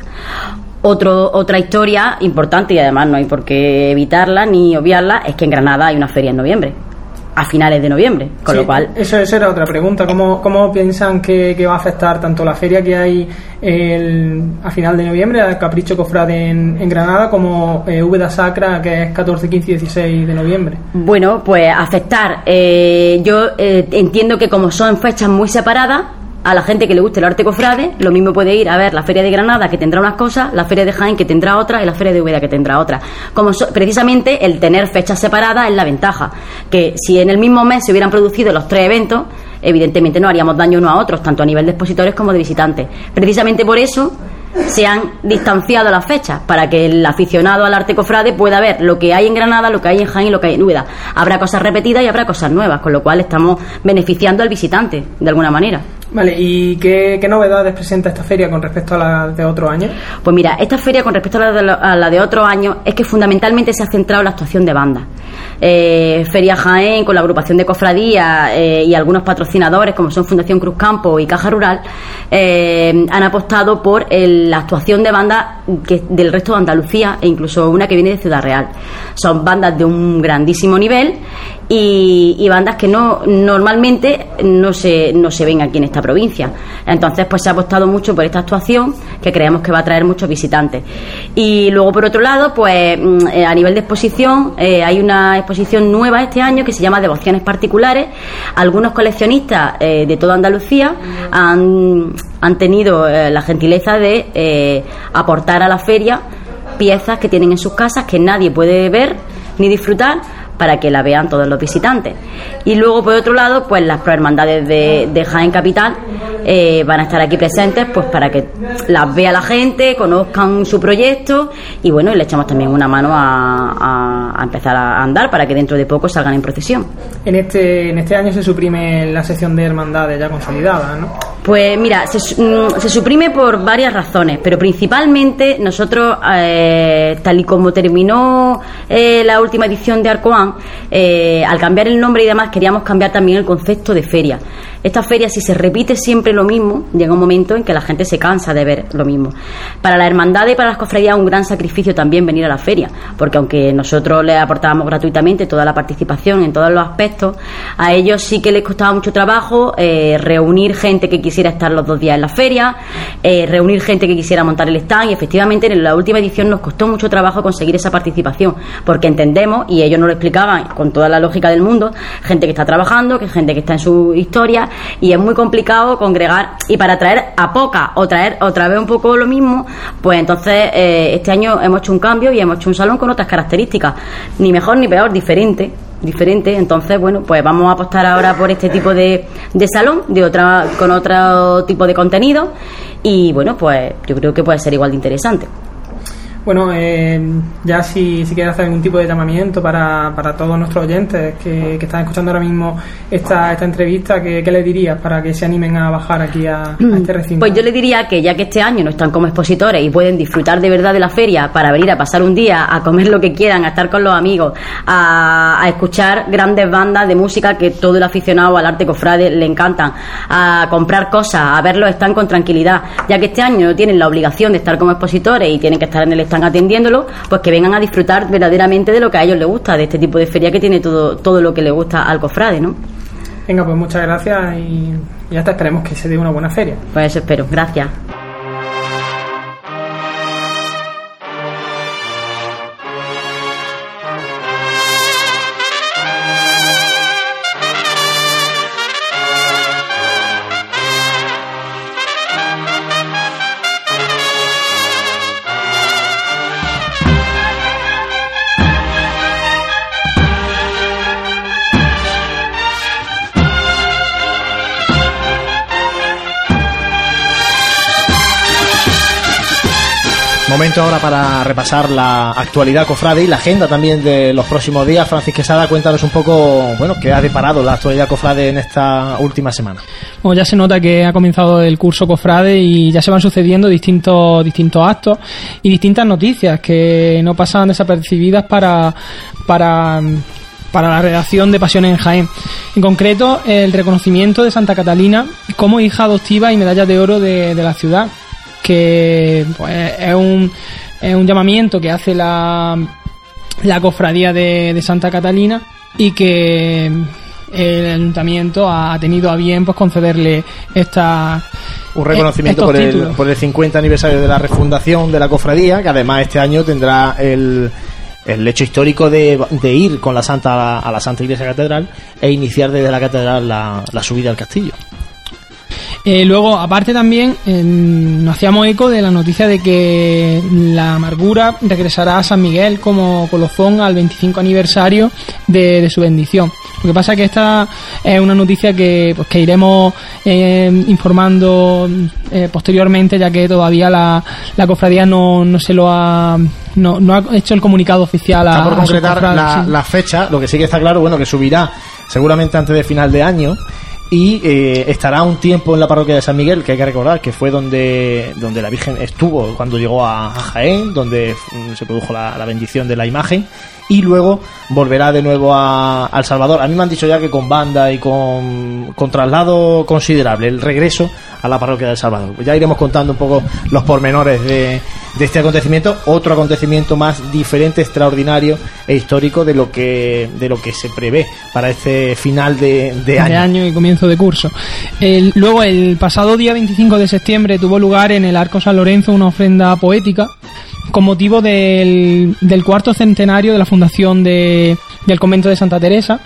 Otro, otra historia importante y además no hay por qué evitarla ni obviarla es que en Granada hay una feria en noviembre. a finales de noviembre, con Sí, lo cual Eso, eso era otra pregunta. ¿Cómo, cómo piensan que, que va a afectar tanto la feria que hay el, a final de noviembre, el Capricho Cofrade en, en Granada, como eh, Úbeda Sacra, que es 14, 15 y 16 de noviembre? Bueno, pues afectar. Eh, yo eh, entiendo que como son fechas muy separadas, a la gente que le guste el arte cofrade, lo mismo puede ir a ver la Feria de Granada, que tendrá unas cosas, la Feria de Jaén, que tendrá otras, y la Feria de Úbeda, que tendrá otras. Como so- precisamente el tener fechas separadas es la ventaja. Que si en el mismo mes se hubieran producido los tres eventos, evidentemente no haríamos daño unos a otros, tanto a nivel de expositores como de visitantes. Precisamente por eso se han distanciado las fechas para que el aficionado al arte cofrade pueda ver lo que hay en Granada, lo que hay en Jaén y lo que hay en Úbeda. Habrá cosas repetidas y habrá cosas nuevas, con lo cual estamos beneficiando al visitante de alguna manera. Vale, ¿y qué, qué novedades presenta esta feria con respecto a la de otro año? Pues mira, esta feria con respecto a la de, lo- a la de otro año es que fundamentalmente se ha centrado en la actuación de bandas. Eh, feria Jaén con la agrupación de cofradías eh, y algunos patrocinadores como son Fundación Cruz Campo y Caja Rural eh, han apostado por el- la actuación de bandas del resto de Andalucía e incluso una que viene de Ciudad Real. Son bandas de un grandísimo nivel y, bandas que no normalmente no se, no se ven aquí en esta provincia. Entonces, pues se ha apostado mucho por esta actuación que creemos que va a traer muchos visitantes. Y luego, por otro lado, pues mm, eh, a nivel de exposición, eh, hay una exposición nueva este año que se llama Devociones Particulares. Algunos coleccionistas eh, de toda Andalucía han, han tenido la gentileza de aportar a la feria piezas que tienen en sus casas que nadie puede ver ni disfrutar para que la vean todos los visitantes. Y luego, por otro lado, pues las prohermandades de, de Jaén Capital eh, van a estar aquí presentes pues para que las vea la gente, conozcan su proyecto y bueno, y le echamos también una mano a, a- a empezar a andar para que dentro de poco salgan en procesión. En este, en este año se suprime la sección de hermandades ya consolidada, ¿no? Pues mira, se, mm, se suprime por varias razones, pero principalmente nosotros, eh, tal y como terminó eh, la última edición de Arcoán, eh, al cambiar el nombre y demás queríamos cambiar también el concepto de feria. Esta feria, si se repite siempre lo mismo, llega un momento en que la gente se cansa de ver lo mismo. Para la hermandad y para las cofradías es un gran sacrificio también venir a la feria, porque aunque nosotros les aportábamos gratuitamente toda la participación en todos los aspectos, a ellos sí que les costaba mucho trabajo eh, reunir gente que quisiera estar los dos días en la feria, eh, reunir gente que quisiera montar el stand y efectivamente en la última edición nos costó mucho trabajo conseguir esa participación, porque entendemos, y ellos nos lo explicaban con toda la lógica del mundo, gente que está trabajando, que gente que está en su historia y es muy complicado congregar y para traer a poca o traer otra vez un poco lo mismo, pues entonces eh, este año hemos hecho un cambio y hemos hecho un salón con otras características, ni mejor ni peor, diferente diferente. Entonces bueno pues vamos a apostar ahora por este tipo de, de salón de otra con otro tipo de contenido. Y bueno pues yo creo que puede ser igual de interesante Bueno, eh, ya si, si quieres hacer algún tipo de llamamiento para, para todos nuestros oyentes que, que están escuchando ahora mismo esta, esta entrevista, ¿qué, qué les dirías para que se animen a bajar aquí a, a este recinto? Pues yo le diría que ya que este año no están como expositores y pueden disfrutar de verdad de la feria para venir a pasar un día, a comer lo que quieran, a estar con los amigos, a, a escuchar grandes bandas de música que todo el aficionado al arte cofrade le encantan, a comprar cosas, a verlos están con tranquilidad, ya que este año no tienen la obligación de estar como expositores y tienen que estar en el stand atendiéndolo, pues que vengan a disfrutar verdaderamente de lo que a ellos les gusta, de este tipo de feria que tiene todo, todo lo que le gusta al cofrade, ¿no? Venga, pues muchas gracias y ya está, esperemos que se dé una buena feria. Pues eso espero. Gracias. Momento ahora para repasar la actualidad cofrade y la agenda también de los próximos días. Francis Quesada, cuéntanos un poco, bueno, qué ha deparado la actualidad cofrade en esta última semana. Bueno, ya se nota que ha comenzado el curso Cofrade y ya se van sucediendo distintos, distintos actos y distintas noticias que no pasan desapercibidas para, para, para la redacción de Pasiones en Jaén. En concreto, el reconocimiento de Santa Catalina como hija adoptiva y medalla de oro de, de la ciudad, que pues, es, un, es un llamamiento que hace la, la cofradía de, de Santa Catalina y que el ayuntamiento ha tenido a bien pues concederle esta un reconocimiento por el, por el 50 aniversario de la refundación de la cofradía, que además este año tendrá el, el hecho histórico de, de ir con la Santa a la Santa Iglesia Catedral e iniciar desde la Catedral la, la subida al castillo. Eh, luego, aparte también, eh, nos hacíamos eco de la noticia de que la amargura regresará a San Miguel como colofón al 25 aniversario de, de su bendición. Lo que pasa es que esta es una noticia que, pues, que iremos eh, informando eh, posteriormente, ya que todavía la, la cofradía no, no se lo ha, no, no ha hecho el comunicado oficial a, Está por a su concretar la, sí. la fecha, lo que sí que está claro, bueno, que subirá seguramente antes de final de año y eh, estará un tiempo en la parroquia de San Miguel, que hay que recordar que fue donde, donde la Virgen estuvo cuando llegó a, a Jaén, donde mm, se produjo la, la bendición de la imagen, y luego volverá de nuevo a, al Salvador. A mí me han dicho ya que con banda y con, con traslado considerable, el regreso a la parroquia del Salvador. Pues ya iremos contando un poco los pormenores de, de este acontecimiento, otro acontecimiento más diferente, extraordinario e histórico de lo que, de lo que se prevé para este final de, de año. de año y comienzo de curso. El- luego, el pasado día 25 de septiembre tuvo lugar en el Arco San Lorenzo una ofrenda poética con motivo del, del cuarto centenario de la fundación de, del convento de Santa Teresa,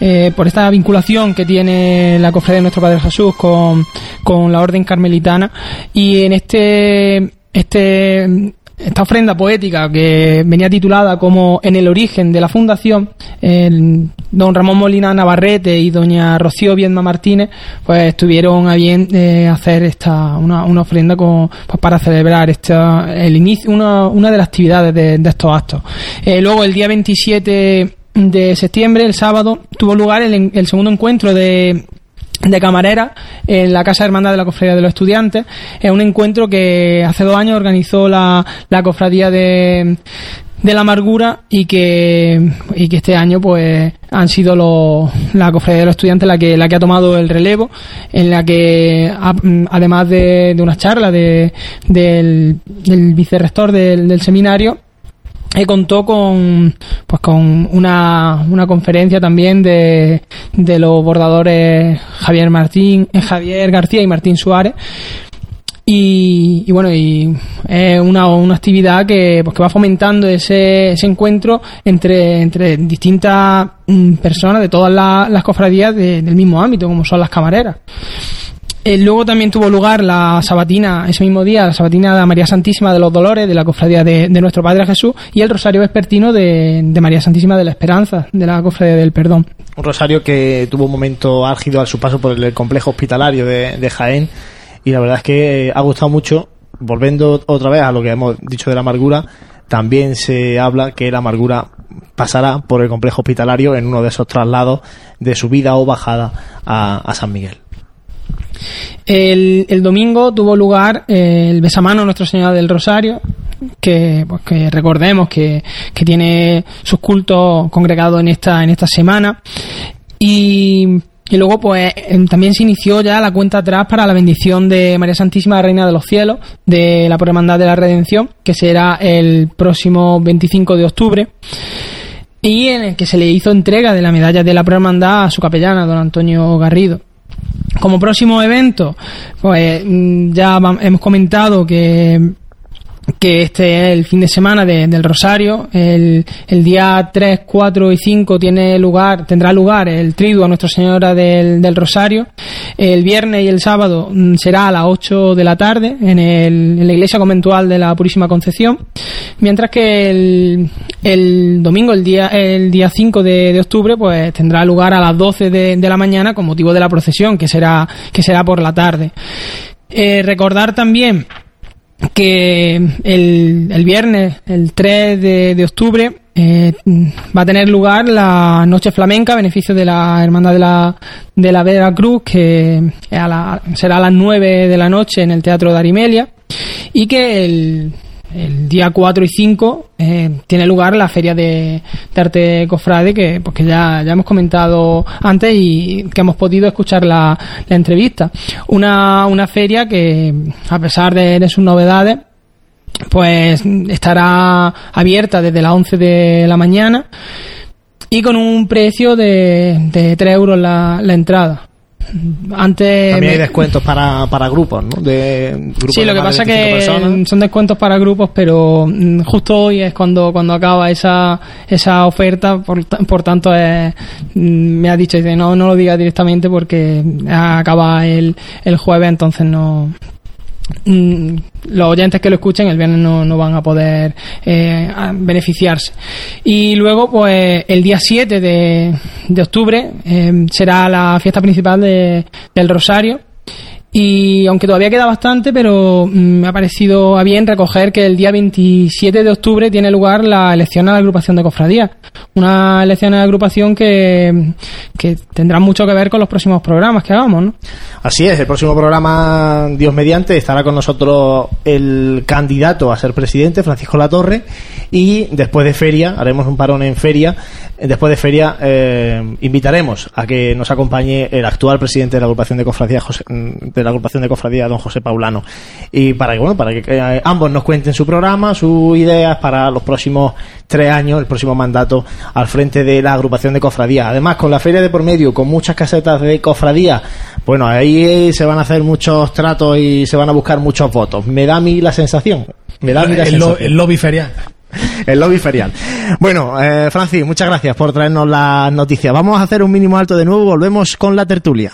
eh, por esta vinculación que tiene la cofradía de nuestro Padre Jesús con, con la orden carmelitana. Y en este, este esta ofrenda poética que venía titulada como En el origen de la fundación, el don Ramón Molina Navarrete y doña Rocío Viedma Martínez, pues tuvieron a bien eh, hacer esta una, una ofrenda con, pues, para celebrar esta, el inicio, una, una de las actividades de, de estos actos. Eh, luego, el día 27 de septiembre, el sábado, tuvo lugar el, el segundo encuentro de de camarera en la Casa Hermandad de la Cofradía de los Estudiantes. Es un encuentro que hace dos años organizó la, la Cofradía de, de la Amargura y que, y que este año pues han sido los, la Cofradía de los Estudiantes la que, la que ha tomado el relevo, en la que además de, de unas charlas de, del, del vicerrector del seminario, eh, contó con pues con una, una conferencia también de, de los bordadores Javier Martín eh, Javier García y Martín Suárez. Y, y bueno y es una, una actividad que, pues, que va fomentando ese, ese encuentro entre, entre distintas mm, personas de todas la- las cofradías de- del mismo ámbito como son las camareras eh, luego también tuvo lugar la sabatina, ese mismo día, la sabatina de María Santísima de los Dolores, de la cofradía de, nuestro Padre Jesús, y el rosario vespertino de, María Santísima de la Esperanza, de la cofradía del Perdón. Un Rosario que tuvo un momento álgido a su paso por el complejo hospitalario de, Jaén y la verdad es que eh, ha gustado mucho. Volviendo otra vez a lo que hemos dicho de la amargura, también se habla que la amargura pasará por el complejo hospitalario en uno de esos traslados de subida o bajada a San Miguel. El, domingo tuvo lugar eh, el besamano Nuestra Señora del Rosario, que, pues, que recordemos que, tiene sus cultos congregados en esta, en esta semana. Y, y luego, pues, em, también se inició ya la cuenta atrás para la bendición de María Santísima Reina de los Cielos, de la Hermandad de la Redención, que será el próximo 25 de octubre. Y en el que se le hizo entrega de la medalla de la Hermandad a su capellana, don Antonio Garrido. Como próximo evento, pues mm, ya hemos comentado que que este es el fin de semana de- del Rosario. El, el día 3, 4 y 5 tiene lugar, tendrá lugar el triduo a Nuestra Señora del, del Rosario. El viernes y el sábado mm, será a las 8 de la tarde en, el- en la iglesia conventual de la Purísima Concepción. Mientras que el, el domingo, el día, el día 5 de, de octubre, pues tendrá lugar a las 12 de, de la mañana con motivo de la procesión, que será, que será por la tarde. Eh, recordar también que el, el viernes, el 3 de, de octubre, eh, va a tener lugar la Noche Flamenca beneficio de la Hermandad de la, de la Vera Cruz, que a la- será a las 9 de la noche en el Teatro de Arimelia, y que el, el día 4 y 5 eh, tiene lugar la Feria de, Arte Cofrade, que, pues, que ya, ya hemos comentado antes y que hemos podido escuchar la, la entrevista. Una, una feria que, a pesar de, de sus novedades, pues estará abierta desde las 11 de la mañana y con un precio de, de 3 euros la, la entrada. Antes También hay descuentos para, para grupos, ¿no? De grupos Sí, lo que pasa 25 que personas. son descuentos para grupos, pero mm, justo hoy es cuando, cuando acaba esa, esa oferta, por, por tanto es, mm, me ha dicho, dice, no, no lo diga directamente porque acaba el, el jueves, entonces no, los oyentes que lo escuchen el viernes no, no van a poder eh, beneficiarse. Y luego, pues el día 7 de, de octubre eh, será la fiesta principal de- del Rosario. Y aunque todavía queda bastante, pero mm, me ha parecido a bien recoger que el día 27 de octubre tiene lugar la elección a la agrupación de cofradías. Una elección a la agrupación que, que tendrá mucho que ver con los próximos programas que hagamos, ¿no? Así es, el próximo programa, Dios mediante, estará con nosotros el candidato a ser presidente, Francisco Latorre, y después de feria, haremos un parón en feria, eh, después de feria eh, invitaremos a que nos acompañe el actual presidente de la agrupación de cofradías, José- mm, de la agrupación de cofradías, don José Paulano, y para que, bueno, para que eh, ambos nos cuenten su programa, sus ideas para los próximos tres años, el próximo mandato al frente de la agrupación de cofradías. Además, con la feria de por medio, con muchas casetas de cofradías, bueno, ahí se van a hacer muchos tratos y se van a buscar muchos votos. Me da a mí la sensación. Me da a mí la el, lo- sensación. el lobby ferial. El lobby ferial. Bueno, eh, Francis, muchas gracias por traernos las noticias. Vamos a hacer un mínimo alto de nuevo. Volvemos con la tertulia.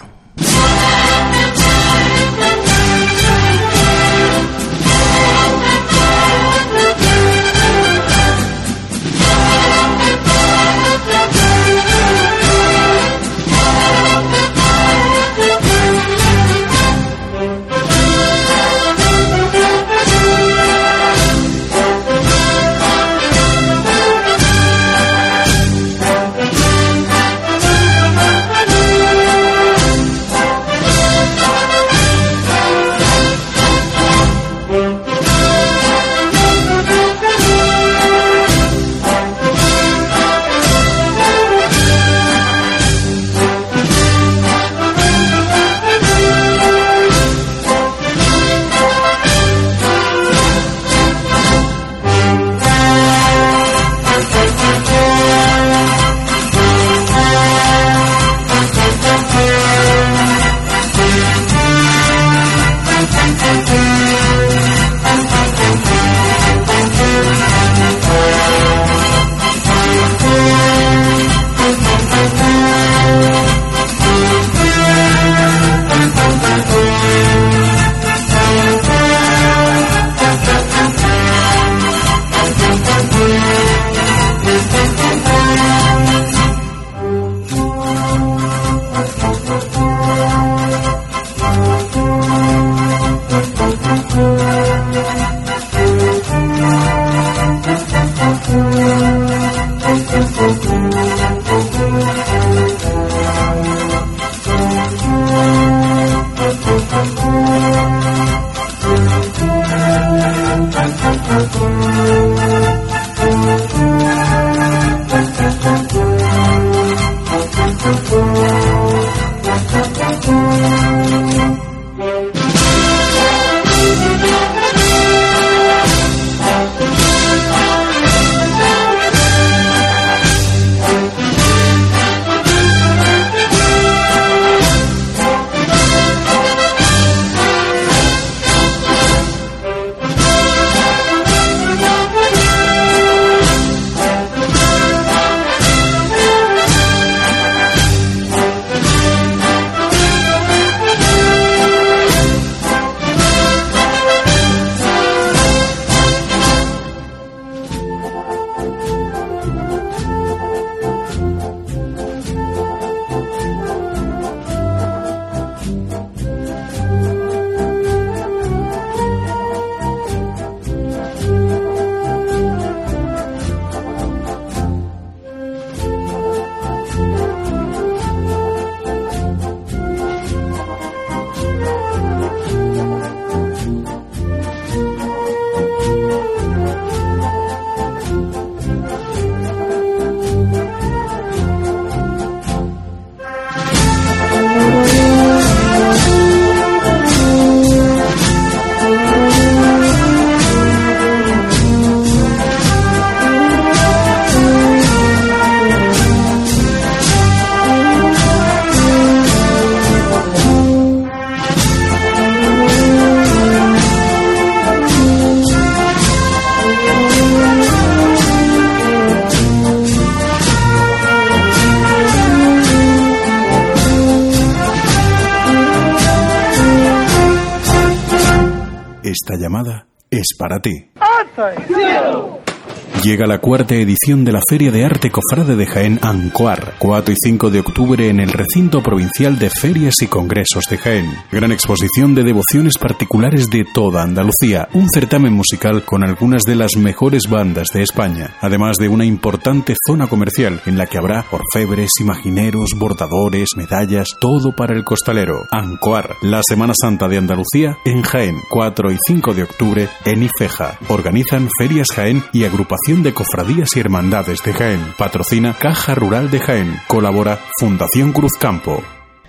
Cuarta edición de la Feria de Arte Cofrade de Jaén Ancoar, 4 y 5 de octubre en el recinto provincial de Ferias y Congresos de Jaén. Gran exposición de devociones particulares de toda Andalucía, un certamen musical con algunas de las mejores bandas de España, además de una importante zona comercial en la que habrá orfebres, imagineros, bordadores, medallas, todo para el costalero. Ancoar, la Semana Santa de Andalucía en Jaén, 4 y 5 de octubre en Ifeja. Organizan Ferias Jaén y agrupación de Cofradías y Hermandades de Jaén. Patrocina Caja Rural de Jaén. Colabora Fundación Cruz Campo.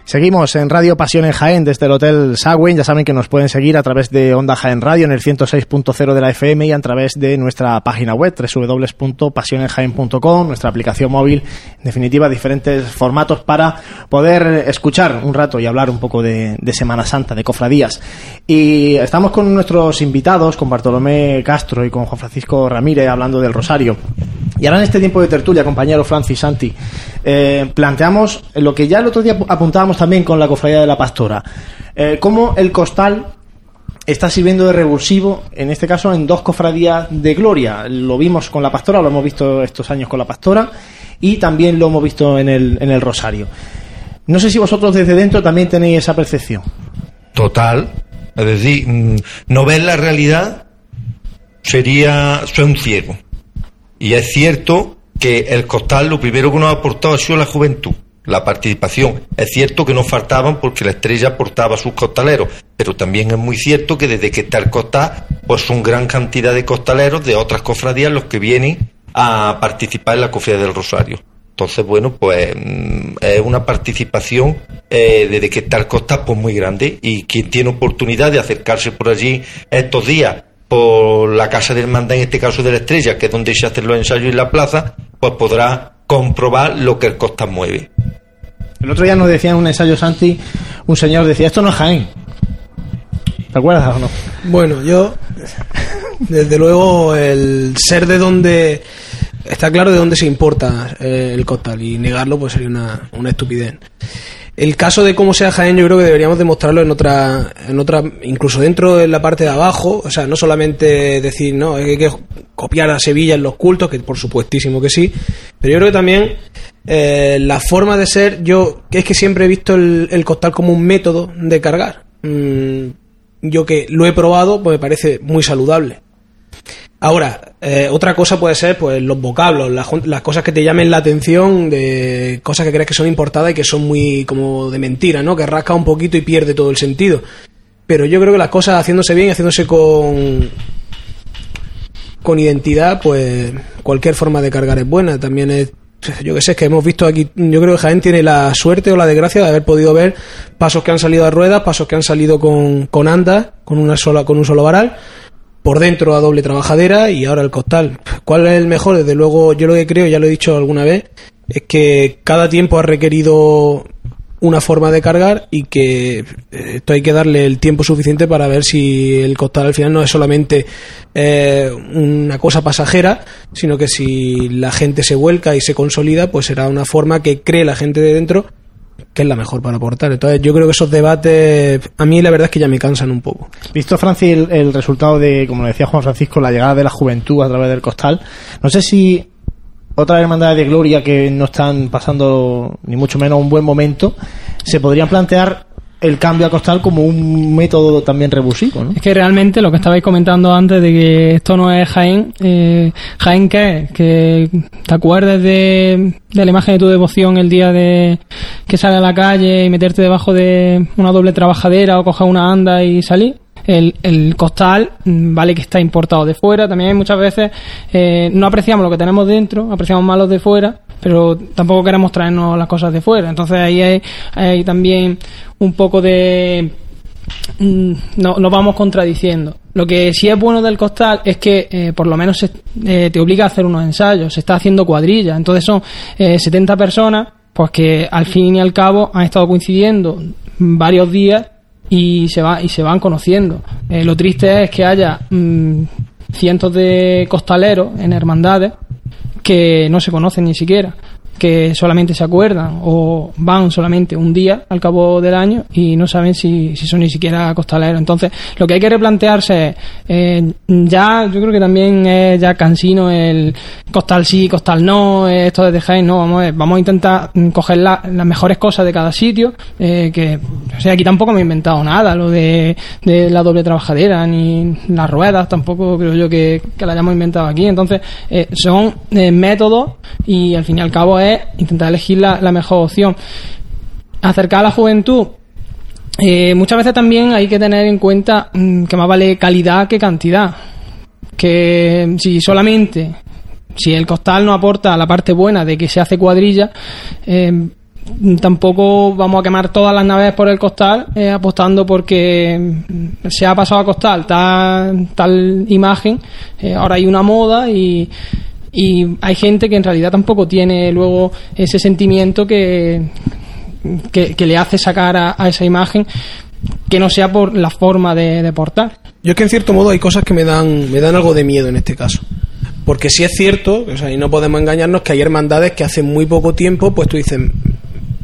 Seguimos en Radio Pasión en Jaén desde el Hotel Sagüen. Ya saben que nos pueden seguir a través de Onda Jaén Radio en el 106.0 de la FM y a través de nuestra página web www.pasionenjaén.com, nuestra aplicación móvil, en definitiva diferentes formatos para poder escuchar un rato y hablar un poco de, de Semana Santa, de cofradías. Y estamos con nuestros invitados, con Bartolomé Castro y con Juan Francisco Ramírez hablando del Rosario. Y ahora en este tiempo de tertulia, compañero Francis Santi, eh, planteamos lo que ya el otro día apuntábamos también con la cofradía de la pastora, eh, cómo el costal está sirviendo de revulsivo, en este caso en dos cofradías de gloria. Lo vimos con la pastora, lo hemos visto estos años con la pastora y también lo hemos visto en el, en el Rosario. No sé si vosotros desde dentro también tenéis esa percepción. Total. Es decir, mm, no ver la realidad sería ser un ciego. Y es cierto que el costal lo primero que nos ha aportado ha sido la juventud, la participación. Es cierto que nos faltaban porque la estrella aportaba a sus costaleros, pero también es muy cierto que desde que está el costal, pues son gran cantidad de costaleros de otras cofradías los que vienen a participar en la cofradía del Rosario. Entonces, bueno, pues mm, es una participación eh, desde que está el costal pues muy grande y quien tiene oportunidad de acercarse por allí estos días por la casa de hermandad, en este caso de la estrella, que es donde se hacen los ensayos en la plaza, pues podrá comprobar lo que el costal mueve. El otro día nos decía en un ensayo Santi, un señor decía, esto no es Jaén. ¿Te acuerdas o no? Bueno, yo, desde luego, el ser de donde. Está claro de dónde se importa eh, el costal y negarlo pues sería una, una estupidez. El caso de cómo sea Jaén yo creo que deberíamos demostrarlo en otra, en otra, incluso dentro de la parte de abajo, o sea, no solamente decir, no, hay que copiar a Sevilla en los cultos, que por supuestísimo que sí, pero yo creo que también eh, la forma de ser, yo, es que siempre he visto el, el costal como un método de cargar. Mm, yo que lo he probado, pues me parece muy saludable. Ahora, eh, otra cosa puede ser pues los vocablos, las, cosas que te llamen la atención de cosas que crees que son importadas y que son muy como de mentira, ¿no? Que rasca un poquito y pierde todo el sentido. Pero yo creo que las cosas haciéndose bien, haciéndose con con identidad, pues cualquier forma de cargar es buena. También es yo que sé, es que hemos visto aquí, yo creo que Jaén tiene la suerte o la desgracia de haber podido ver pasos que han salido a ruedas, pasos que han salido con, con andas, con una sola, con un solo varal, por dentro a doble trabajadera y ahora el costal. ¿Cuál es el mejor? Desde luego, yo lo que creo, ya lo he dicho alguna vez, es que cada tiempo ha requerido una forma de cargar y que esto hay que darle el tiempo suficiente para ver si el costal al final no es solamente eh, una cosa pasajera, sino que si la gente se vuelca y se consolida, pues será una forma que cree la gente de dentro que es la mejor para aportar. Entonces, yo creo que esos debates, a mí la verdad es que ya me cansan un poco. Visto, Francis, el, resultado de, como decía Juan Francisco, la llegada de la juventud a través del costal, no sé si otras hermandades de gloria que no están pasando ni mucho menos un buen momento, se podrían plantear el cambio a costal como un método también revulsivo, ¿no? Es que realmente lo que estabais comentando antes de que esto no es Jaén, eh, Jaén qué es? Que te acuerdes de, la imagen de tu devoción el día de que sale a la calle y meterte debajo de una doble trabajadera o coger una anda y salir. El, el, costal, vale que está importado de fuera, también muchas veces eh, no apreciamos lo que tenemos dentro, apreciamos más los de fuera, pero tampoco queremos traernos las cosas de fuera. Entonces ahí hay, hay también un poco de... No, nos vamos contradiciendo. Lo que sí es bueno del costal es que eh, por lo menos se, eh, te obliga a hacer unos ensayos, se está haciendo cuadrilla. Entonces son 70 personas pues que al fin y al cabo han estado coincidiendo varios días y se va y se van conociendo. Eh, lo triste es que haya mmm, cientos de costaleros en hermandades que no se conocen ni siquiera. Que solamente se acuerdan o van solamente un día al cabo del año y no saben si, si son ni siquiera costaleros. Entonces, lo que hay que replantearse es, eh, ya, yo creo que también es ya cansino el costal sí, costal no, eh, esto de dejar, no, vamos a, vamos a intentar coger la- las mejores cosas de cada sitio, eh, que, aquí tampoco me he inventado nada, lo de, la doble trabajadera, ni las ruedas, tampoco creo yo que, que la hayamos inventado aquí. Entonces, son métodos y al fin y al cabo es intentar elegir la, mejor opción. Acercar a la juventud, eh, muchas veces también hay que tener en cuenta mm, que más vale calidad que cantidad. Que si solamente, si el costal no aporta la parte buena de que se hace cuadrilla, eh, tampoco vamos a quemar todas las naves por el costal eh, apostando porque mm, se ha pasado a costal tal, tal imagen, eh, ahora hay una moda y, y hay gente que en realidad tampoco tiene luego ese sentimiento que, que, le hace sacar a, esa imagen que no sea por la forma de, portar. Yo es que en cierto modo hay cosas que me dan, me dan algo de miedo en este caso. Porque sí es cierto, o sea, y no podemos engañarnos, que hay hermandades que hace muy poco tiempo, pues tú dices,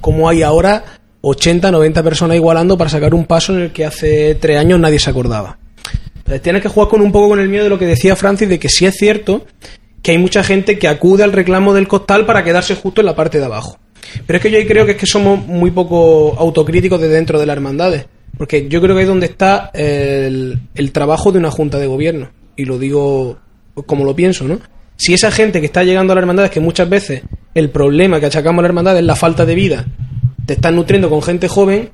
¿cómo hay ahora 80, 90 personas igualando para sacar un paso en el que hace tres años nadie se acordaba? Entonces tienes que jugar con un poco con el miedo de lo que decía Francis, de que sí es cierto que hay mucha gente que acude al reclamo del costal para quedarse justo en la parte de abajo. Pero es que yo ahí creo que es que somos muy poco autocríticos de dentro de las hermandades. Porque yo creo que es donde está el, el trabajo de una junta de gobierno. Y lo digo como lo pienso, ¿no? Si esa gente que está llegando a las hermandades, que muchas veces el problema que achacamos a la hermandad es la falta de vida, te están nutriendo con gente joven,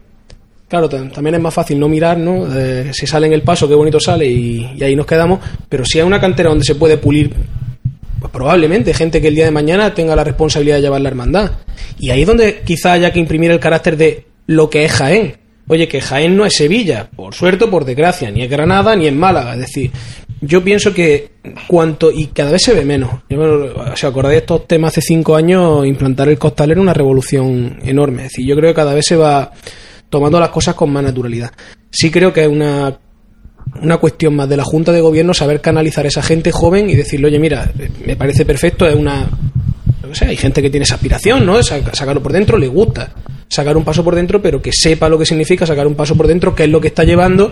claro, tam- también es más fácil no mirar, ¿no? Eh, si sale en el paso, qué bonito sale y, y ahí nos quedamos. Pero si hay una cantera donde se puede pulir pues probablemente gente que el día de mañana tenga la responsabilidad de llevar la hermandad. Y ahí es donde quizá haya que imprimir el carácter de lo que es Jaén. Oye, que Jaén no es Sevilla, por suerte o por desgracia, ni es Granada ni es Málaga. Es decir, yo pienso que cuanto, y cada vez se ve menos. Yo ¿Se acordáis de estos temas hace cinco años? Implantar el costal era una revolución enorme. Es decir, yo creo que cada vez se va tomando las cosas con más naturalidad. Sí creo que es una una cuestión más de la Junta de Gobierno saber canalizar a esa gente joven y decirle, oye, mira, me parece perfecto, es una... No sé, hay gente que tiene esa aspiración, ¿no? Sa- Sacarlo por dentro, le gusta sacar un paso por dentro, pero que sepa lo que significa sacar un paso por dentro, qué es lo que está llevando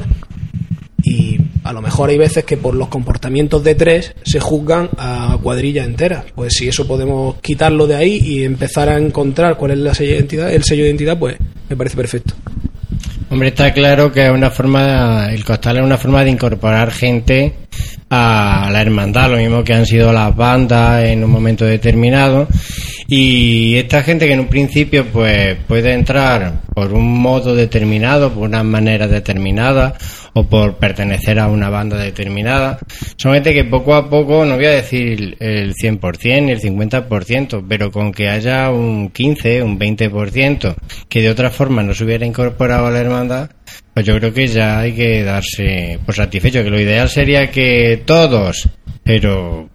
y a lo mejor hay veces que por los comportamientos de tres se juzgan a cuadrillas enteras. Pues si eso podemos quitarlo de ahí y empezar a encontrar cuál es la sello de identidad, el sello de identidad, pues me parece perfecto. Hombre, está claro que es una forma, el costal es una forma de incorporar gente a la hermandad, lo mismo que han sido las bandas en un momento determinado. Y esta gente que en un principio pues puede entrar por un modo determinado, por una manera determinada o por pertenecer a una banda determinada, son gente que poco a poco, no voy a decir el 100% ni el 50%, pero con que haya un 15, un 20% que de otra forma no se hubiera incorporado a la hermandad, pues yo creo que ya hay que darse por satisfecho, que lo ideal sería que todos, pero...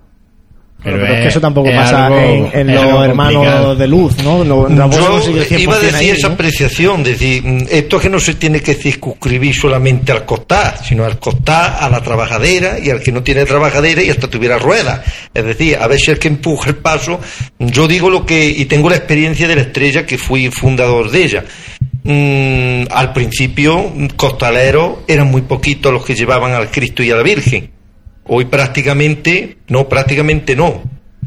Pero, pero es que eso tampoco es pasa algo- en, los hermanos complicado. de luz, ¿no? No, no podemos Yo conseguir el 100% iba a decir ahí, esa ¿no? apreciación, es decir, mm, esto es que no se tiene que circunscribir solamente al costar, sino al costar, a la trabajadera y al que no tiene trabajadera y hasta tuviera ruedas. Es decir, a ver si el que empuja el paso, yo digo lo que, y tengo la experiencia de la estrella que fui fundador de ella. Mm, al principio, costaleros eran muy poquitos los que llevaban al Cristo y a la Virgen. Hoy prácticamente, no, prácticamente no,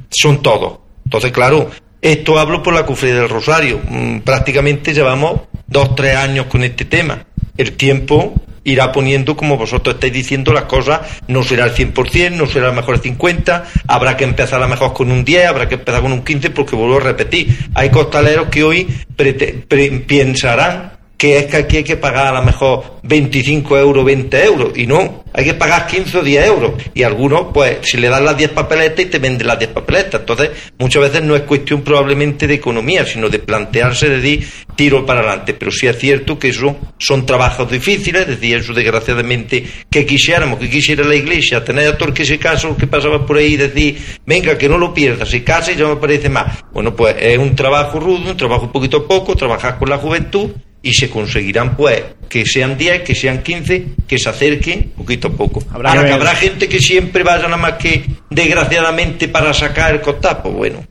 son todos. Entonces, claro, esto hablo por la cofradía del Rosario. Mm, prácticamente llevamos dos, tres años con este tema. El tiempo irá poniendo, como vosotros estáis diciendo, las cosas no será el 100%, no será mejor el 50%, habrá que empezar a lo mejor con un 10, habrá que empezar con un 15, porque vuelvo a repetir, hay costaleros que hoy pensarán que es que aquí hay que pagar a lo mejor 25 euros, 20 euros, y no, hay que pagar 15 o 10 euros, y algunos, pues, si le dan las 10 papeletas y te venden las 10 papeletas, entonces muchas veces no es cuestión probablemente de economía, sino de plantearse de decir, tiro para adelante, pero sí es cierto que eso son trabajos difíciles, es decir, eso desgraciadamente, que quisiéramos, que quisiera la iglesia, tener a todo el que se caso que pasaba por ahí y decir, venga, que no lo pierdas, se case ya me parece más. Bueno, pues es un trabajo rudo, un trabajo poquito a poco, trabajar con la juventud, y se conseguirán pues que sean 10, que sean 15, que se acerquen poquito a poco. Habrá Ahora que habrá gente que siempre vaya nada más que desgraciadamente para sacar el costal, pues bueno,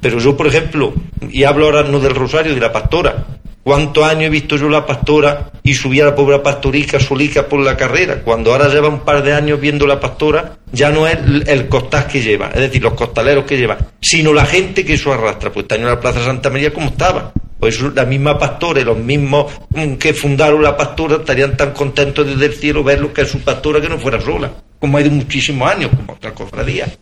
Pero yo, por ejemplo, y hablo ahora no del Rosario, de la pastora, ¿Cuántos años he visto yo la pastora y subía la pobre pastorica solica por la carrera? Cuando ahora lleva un par de años viendo la pastora, ya no es el costal que lleva, es decir, los costaleros que lleva, sino la gente que eso arrastra. Pues año en la Plaza Santa María como estaba. Pues la misma pastora y los mismos mm, que fundaron la pastora estarían tan contentos desde el cielo ver lo que es su pastora que no fuera sola, como hay de muchísimos años, como otra cofradía.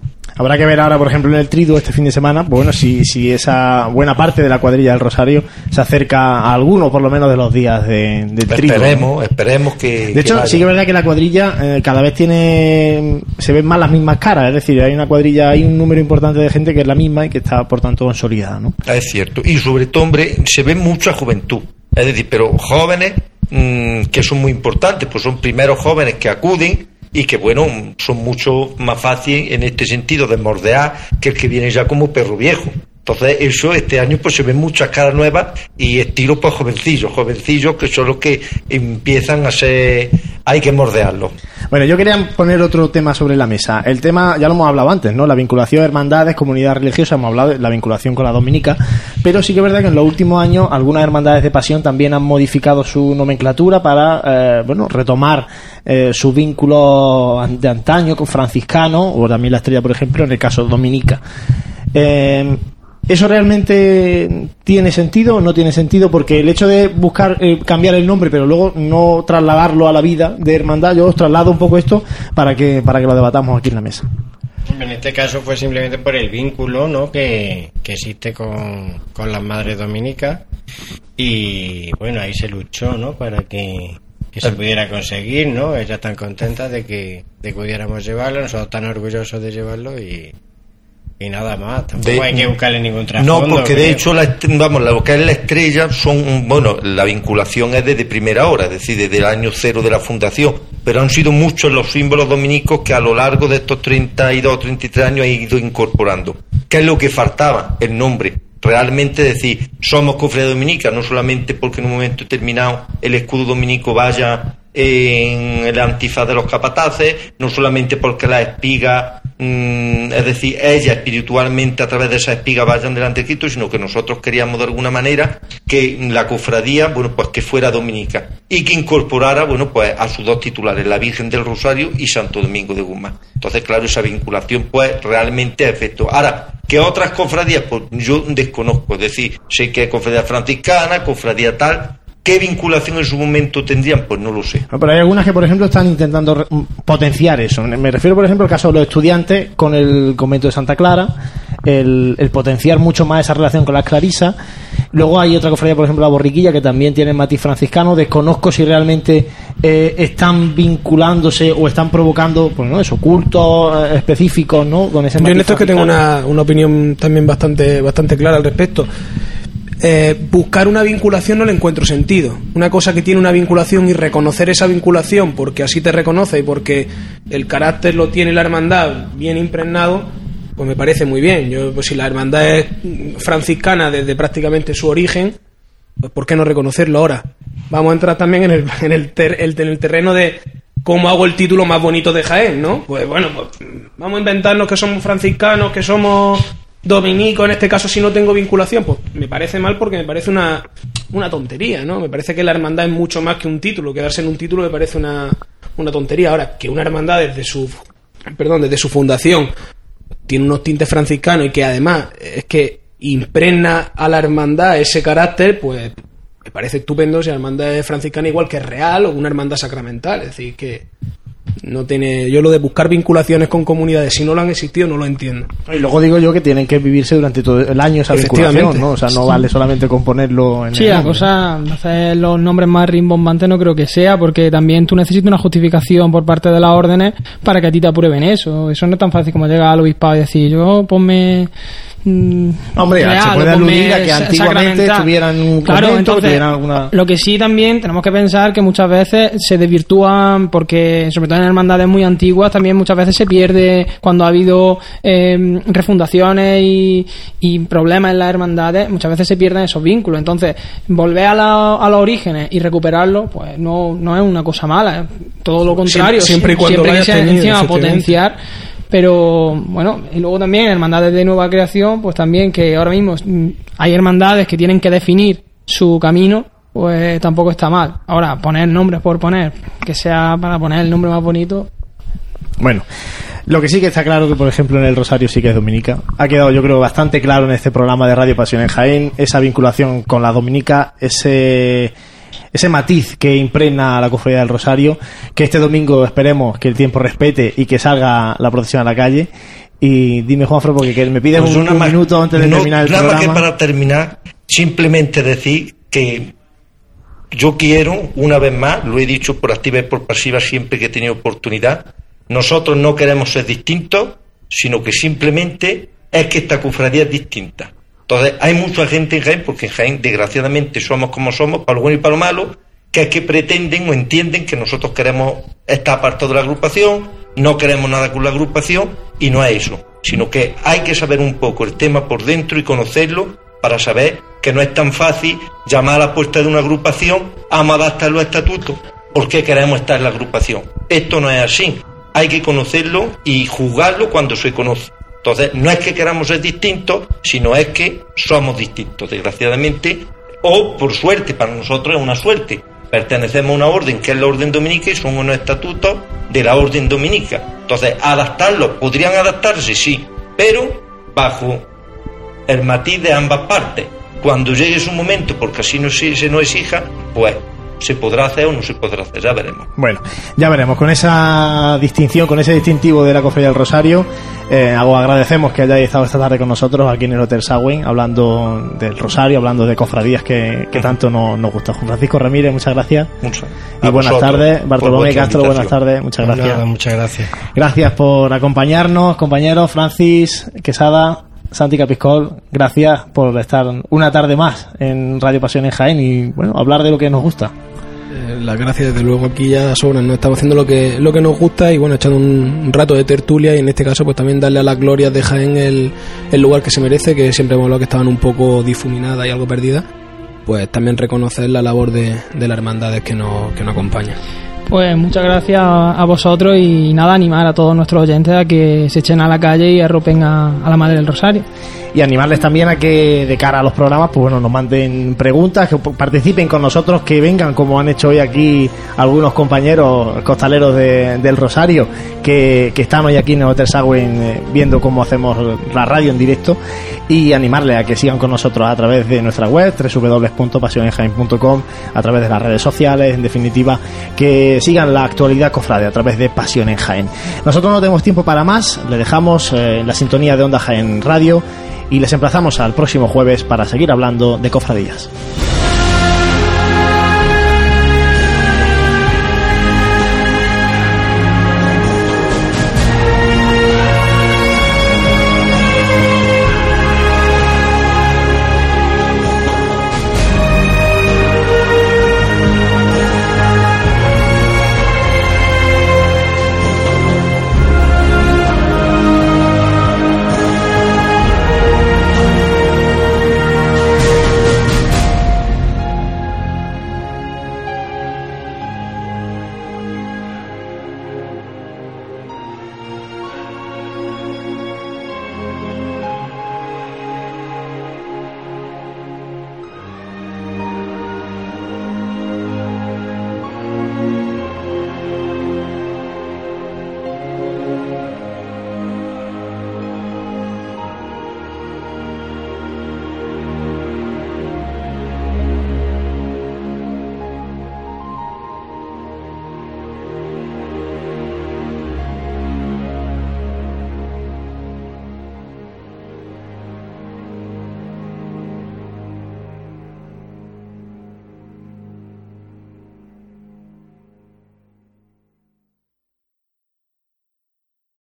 Habrá que ver ahora, por ejemplo, en el Trido este fin de semana, pues bueno, si, si esa buena parte de la cuadrilla del Rosario se acerca a alguno, por lo menos, de los días de, del Trido. Esperemos, esperemos que. De hecho, sí que es verdad que la cuadrilla eh, cada vez tiene. se ven más las mismas caras, es decir, hay una cuadrilla, hay un número importante de gente que es la misma y que está, por tanto, consolidada, ¿no? Es cierto. Y sobre todo, hombre, se ve mucha juventud. Es decir, pero jóvenes mm, que son muy importantes, pues son primeros jóvenes que acuden y que bueno, son mucho más fáciles en este sentido de mordear que el que viene ya como perro viejo. Entonces, eso este año pues se ven muchas caras nuevas y estilo pues jovencillos, jovencillos que son los que empiezan a ser, hay que mordearlo. Bueno, yo quería poner otro tema sobre la mesa. El tema, ya lo hemos hablado antes, ¿no? La vinculación de hermandades, comunidad religiosa, hemos hablado de la vinculación con la dominica, pero sí que es verdad que en los últimos años algunas hermandades de pasión también han modificado su nomenclatura para, eh, bueno, retomar eh, su vínculo de antaño con franciscano, o también la estrella, por ejemplo, en el caso dominica. Eh, ¿Eso realmente tiene sentido o no tiene sentido? Porque el hecho de buscar eh, cambiar el nombre, pero luego no trasladarlo a la vida de hermandad, yo os traslado un poco esto para que, para que lo debatamos aquí en la mesa. En este caso fue simplemente por el vínculo ¿no? que, existe con, con las madres dominicas y bueno, ahí se luchó ¿no? para que, se pudiera conseguir, ¿no? Ellas tan contentas de que, de que pudiéramos llevarlo, nosotros tan orgullosos de llevarlo y, y nada más, tampoco hay que buscarle ningún trasfondo. No, porque de hecho, la, vamos, lo que es la estrella son, bueno, la vinculación es desde primera hora, es decir, desde el año cero de la fundación, pero han sido muchos los símbolos dominicos que a lo largo de estos 32 33 años han ido incorporando. ¿Qué es lo que faltaba? El nombre. Realmente decir, somos cofre dominica, no solamente porque en un momento determinado el escudo dominico vaya en el antifaz de los capataces, no solamente porque la espiga, es decir, ella espiritualmente a través de esa espiga vayan delante de Cristo, sino que nosotros queríamos de alguna manera que la cofradía, bueno, pues que fuera dominica y que incorporara, bueno, pues a sus dos titulares, la Virgen del Rosario y Santo Domingo de Guzmán. Entonces, claro, esa vinculación, pues realmente efecto. Ahora, que otras cofradías, pues yo desconozco, es decir, sé que hay cofradía franciscana, cofradía tal, ¿Qué vinculación en su momento tendrían? Pues no lo sé. pero hay algunas que, por ejemplo, están intentando potenciar eso. Me refiero, por ejemplo, al caso de los estudiantes con el convento de Santa Clara, el, potenciar mucho más esa relación con las clarisas. Luego hay otra cofradía, por ejemplo, la borriquilla, que también tiene matiz franciscano. Desconozco si realmente eh, están vinculándose o están provocando, pues no, eso, cultos eh, específicos, ¿no? Con ese Yo en esto es que tengo una, una opinión también bastante, bastante clara al respecto. Eh, buscar una vinculación no le encuentro sentido. Una cosa que tiene una vinculación y reconocer esa vinculación porque así te reconoce y porque el carácter lo tiene la hermandad bien impregnado, pues me parece muy bien. Yo, pues si la hermandad es franciscana desde prácticamente su origen, pues ¿por qué no reconocerlo ahora? Vamos a entrar también en el, en el, en el terreno de cómo hago el título más bonito de Jaén, ¿no? Pues bueno, pues vamos a inventarnos que somos franciscanos, que somos dominico, en este caso, si no tengo vinculación, pues me parece mal porque me parece una, una tontería, ¿no? Me parece que la hermandad es mucho más que un título. Quedarse en un título me parece una, una tontería. Ahora, que una hermandad desde su, perdón, desde su fundación tiene unos tintes franciscanos y que además es que impregna a la hermandad ese carácter, pues me parece estupendo si la hermandad es franciscana igual que es real o una hermandad sacramental. Es decir, que no tiene, yo lo de buscar vinculaciones con comunidades, si no lo han existido, no lo entiendo. Y luego digo yo que tienen que vivirse durante todo el año esa vinculación, ¿no? O sea, no vale solamente con ponerlo en Sí, la cosa, hacer los nombres más rimbombantes no creo que sea, porque también tú necesitas una justificación por parte de las órdenes para que a ti te aprueben eso. Eso no es tan fácil como llegar al obispado y decir, yo ponme Mm, Hombre, se puede aludir a que antiguamente tuvieran un claro, entonces, alguna... Lo que sí también tenemos que pensar que muchas veces se desvirtúan, porque sobre todo en hermandades muy antiguas también muchas veces se pierde cuando ha habido eh, refundaciones y, y, problemas en las hermandades, muchas veces se pierden esos vínculos. Entonces, volver a, a los orígenes y recuperarlos, pues no, no es una cosa mala, todo lo contrario. Siempre, y cuando siempre que se encima potenciar Pero bueno, y luego también hermandades de nueva creación, pues también que ahora mismo mm, hay hermandades que tienen que definir su camino, pues tampoco está mal. Ahora, poner nombres por poner, que sea para poner el nombre más bonito, Bueno, lo que sí que está claro que, por ejemplo, en el Rosario sí que es dominica. Ha quedado, yo creo, bastante claro en este programa de Radio Pasión en Jaén esa vinculación con la dominica, ese ese matiz que impregna a la cofradía del Rosario, que este domingo esperemos que el tiempo respete y que salga la procesión a la calle. Y dime, Juanfro, porque que me pides Pues un, minuto antes de no, terminar el nada programa. que para terminar, simplemente decir que yo quiero, una vez más, lo he dicho por activa y por pasiva siempre que he tenido oportunidad, nosotros no queremos ser distintos, sino que simplemente es que esta cofradía es distinta. Entonces, hay mucha gente en Jaén, porque en Jaén, desgraciadamente, somos como somos, para lo bueno y para lo malo, que es que pretenden o entienden que nosotros queremos estar apartados de la agrupación, no queremos nada con la agrupación, y no es eso, sino que hay que saber un poco el tema por dentro y conocerlo para saber que no es tan fácil llamar a la puerta de una agrupación, a adaptar los estatutos, porque queremos estar en la agrupación. Esto no es así, hay que conocerlo y juzgarlo cuando se conoce. Entonces, no es que queramos ser distintos, sino es que somos distintos, desgraciadamente, o por suerte, para nosotros es una suerte. Pertenecemos a una orden que es la orden dominica y son unos estatutos de la orden dominica. Entonces, adaptarlos, podrían adaptarse, sí, pero bajo el matiz de ambas partes. Cuando llegue su momento, porque así no se, se nos exija, pues se podrá hacer o no se podrá hacer, ya veremos. Bueno, ya veremos. Con esa distinción, con ese distintivo de la Cofradía del Rosario, eh, os agradecemos que hayáis estado esta tarde con nosotros aquí en el Hotel Sagüen, hablando del Rosario, hablando de cofradías que, que tanto nos, nos gusta. Juan Francisco Ramírez, muchas gracias. Muchas. Y A buenas tardes. Bartolomé Castro, buenas tardes. Muchas gracias. Nada, muchas gracias. Gracias por acompañarnos, compañeros. Francis, Quesada, Santi Capiscol, gracias por estar una tarde más en Radio Pasión en Jaén y, bueno, hablar de lo que nos gusta. Eh, Las gracias, desde luego, aquí ya sobran. ¿no? Estamos haciendo lo que, lo que nos gusta y, bueno, echando un, rato de tertulia y, en este caso, pues también darle a las glorias de Jaén el, el lugar que se merece, que siempre hemos hablado que estaban un poco difuminadas y algo perdidas. Pues también reconocer la labor de, de las hermandades que nos, que nos acompañan. Pues muchas gracias a vosotros y nada, animar a todos nuestros oyentes a que se echen a la calle y arropen a, la Madre del Rosario. y animarles también a que de cara a los programas pues bueno nos manden preguntas que participen con nosotros que vengan como han hecho hoy aquí algunos compañeros costaleros de- del Rosario que, están hoy aquí en el Hotel Sagüen eh, viendo cómo hacemos la radio en directo y animarles a que sigan con nosotros a través de nuestra web www.pasionenjaen.com a través de las redes sociales en definitiva que sigan la actualidad cofrade a través de Pasión en Jaén nosotros no tenemos tiempo para más le dejamos eh, la sintonía de Onda Jaén Radio y les emplazamos al próximo jueves para seguir hablando de cofradías.